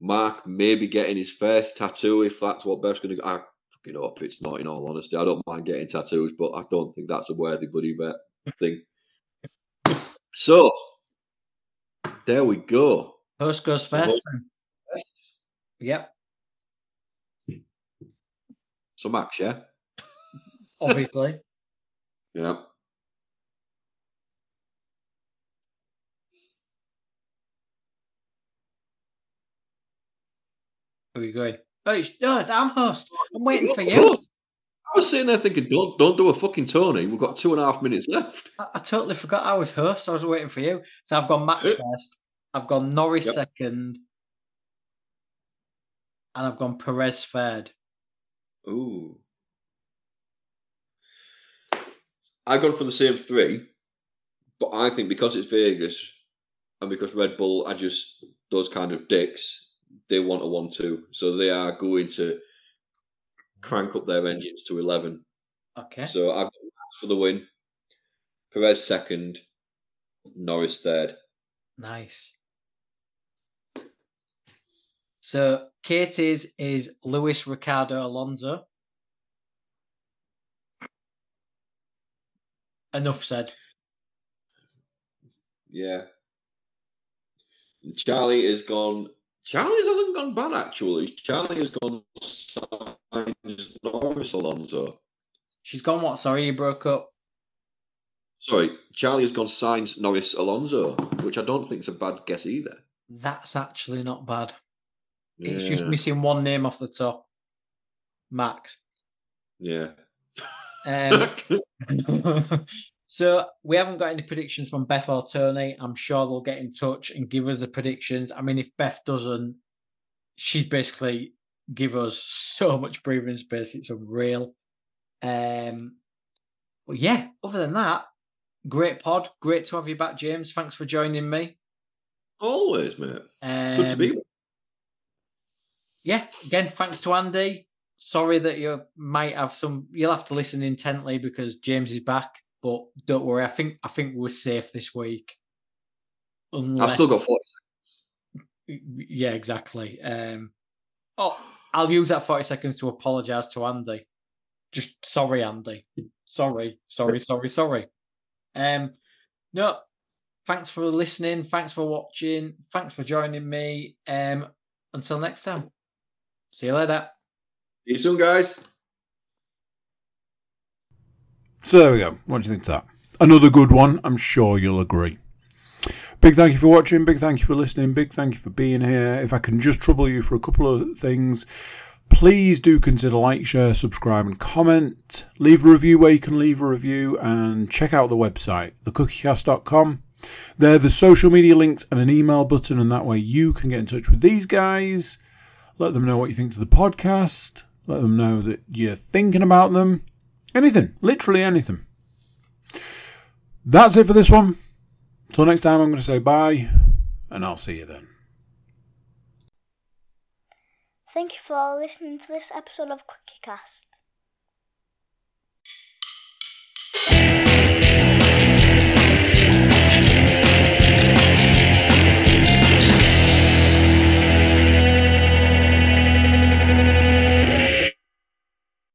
S3: Mark may be getting his first tattoo if that's what Beth's going to. I fucking hope it's not. In all honesty, I don't mind getting tattoos, but I don't think that's a worthy buddy bet thing. So there we go.
S2: Host goes first. Yep,
S3: So Max, yeah,
S2: obviously.
S3: yeah.
S2: Where are you going? Oh, it's, no, it's, I'm host. I'm waiting for you.
S3: Oh, I was sitting there thinking, don't don't do a fucking Tony. We've got two and a half minutes left.
S2: I, I totally forgot I was host. I was waiting for you. So I've gone Max first. I've gone Norris
S3: Yep.
S2: second. And I've gone Perez third.
S3: Ooh. I've gone for the same three, but I think because it's Vegas and because Red Bull are just those kind of dicks, they want a one-two, so they are going to crank up their engines to eleven.
S2: Okay.
S3: So I've got Max for the win, Perez second, Norris third.
S2: Nice. So Katie's is Lewis Ricciardo Alonso. Enough said.
S3: Yeah. Charlie has gone. Charlie's hasn't gone bad actually. Charlie has gone Sainz, Norris Alonso.
S2: She's gone what? Sorry, you broke up.
S3: Sorry, Charlie has gone Sainz Norris Alonso, which I don't think is a bad guess either.
S2: That's actually not bad. It's just missing one name off the top. Max.
S3: Yeah.
S2: Um, so we haven't got any predictions from Beth or Tony. I'm sure they'll get in touch and give us the predictions. I mean, if Beth doesn't, she's basically give us so much breathing space. It's unreal. Um, but yeah, other than that, great pod. Great to have you back, James. Thanks for joining me.
S3: Always, mate.
S2: Um,
S3: Good to be there.
S2: Yeah, again, thanks to Andy. Sorry that you might have some. You'll have to listen intently because James is back. But don't worry, I think I think we're safe this week.
S3: I've still got 40
S2: yeah, exactly. Um, oh, I'll use that forty seconds to apologise to Andy. Just sorry, Andy. Sorry, sorry, sorry, sorry. Um, no, thanks for listening. Thanks for watching. Thanks for joining me. Um, until next time. See you later.
S3: See you soon, guys.
S1: So there we go. What do you think of that? Another good one. I'm sure you'll agree. Big thank you for watching. Big thank you for listening. Big thank you for being here. If I can just trouble you for a couple of things, please do consider like, share, subscribe, and comment. Leave a review where you can leave a review, and check out the website, thecookiecast.com. They're the social media links and an email button, and that way you can get in touch with these guys. Let them know what you think to the podcast. Let them know that you're thinking about them. Anything, literally anything. That's it for this one. Until next time, I'm going to say bye, and I'll see you then.
S5: Thank you for listening to this episode of Quickie Cast.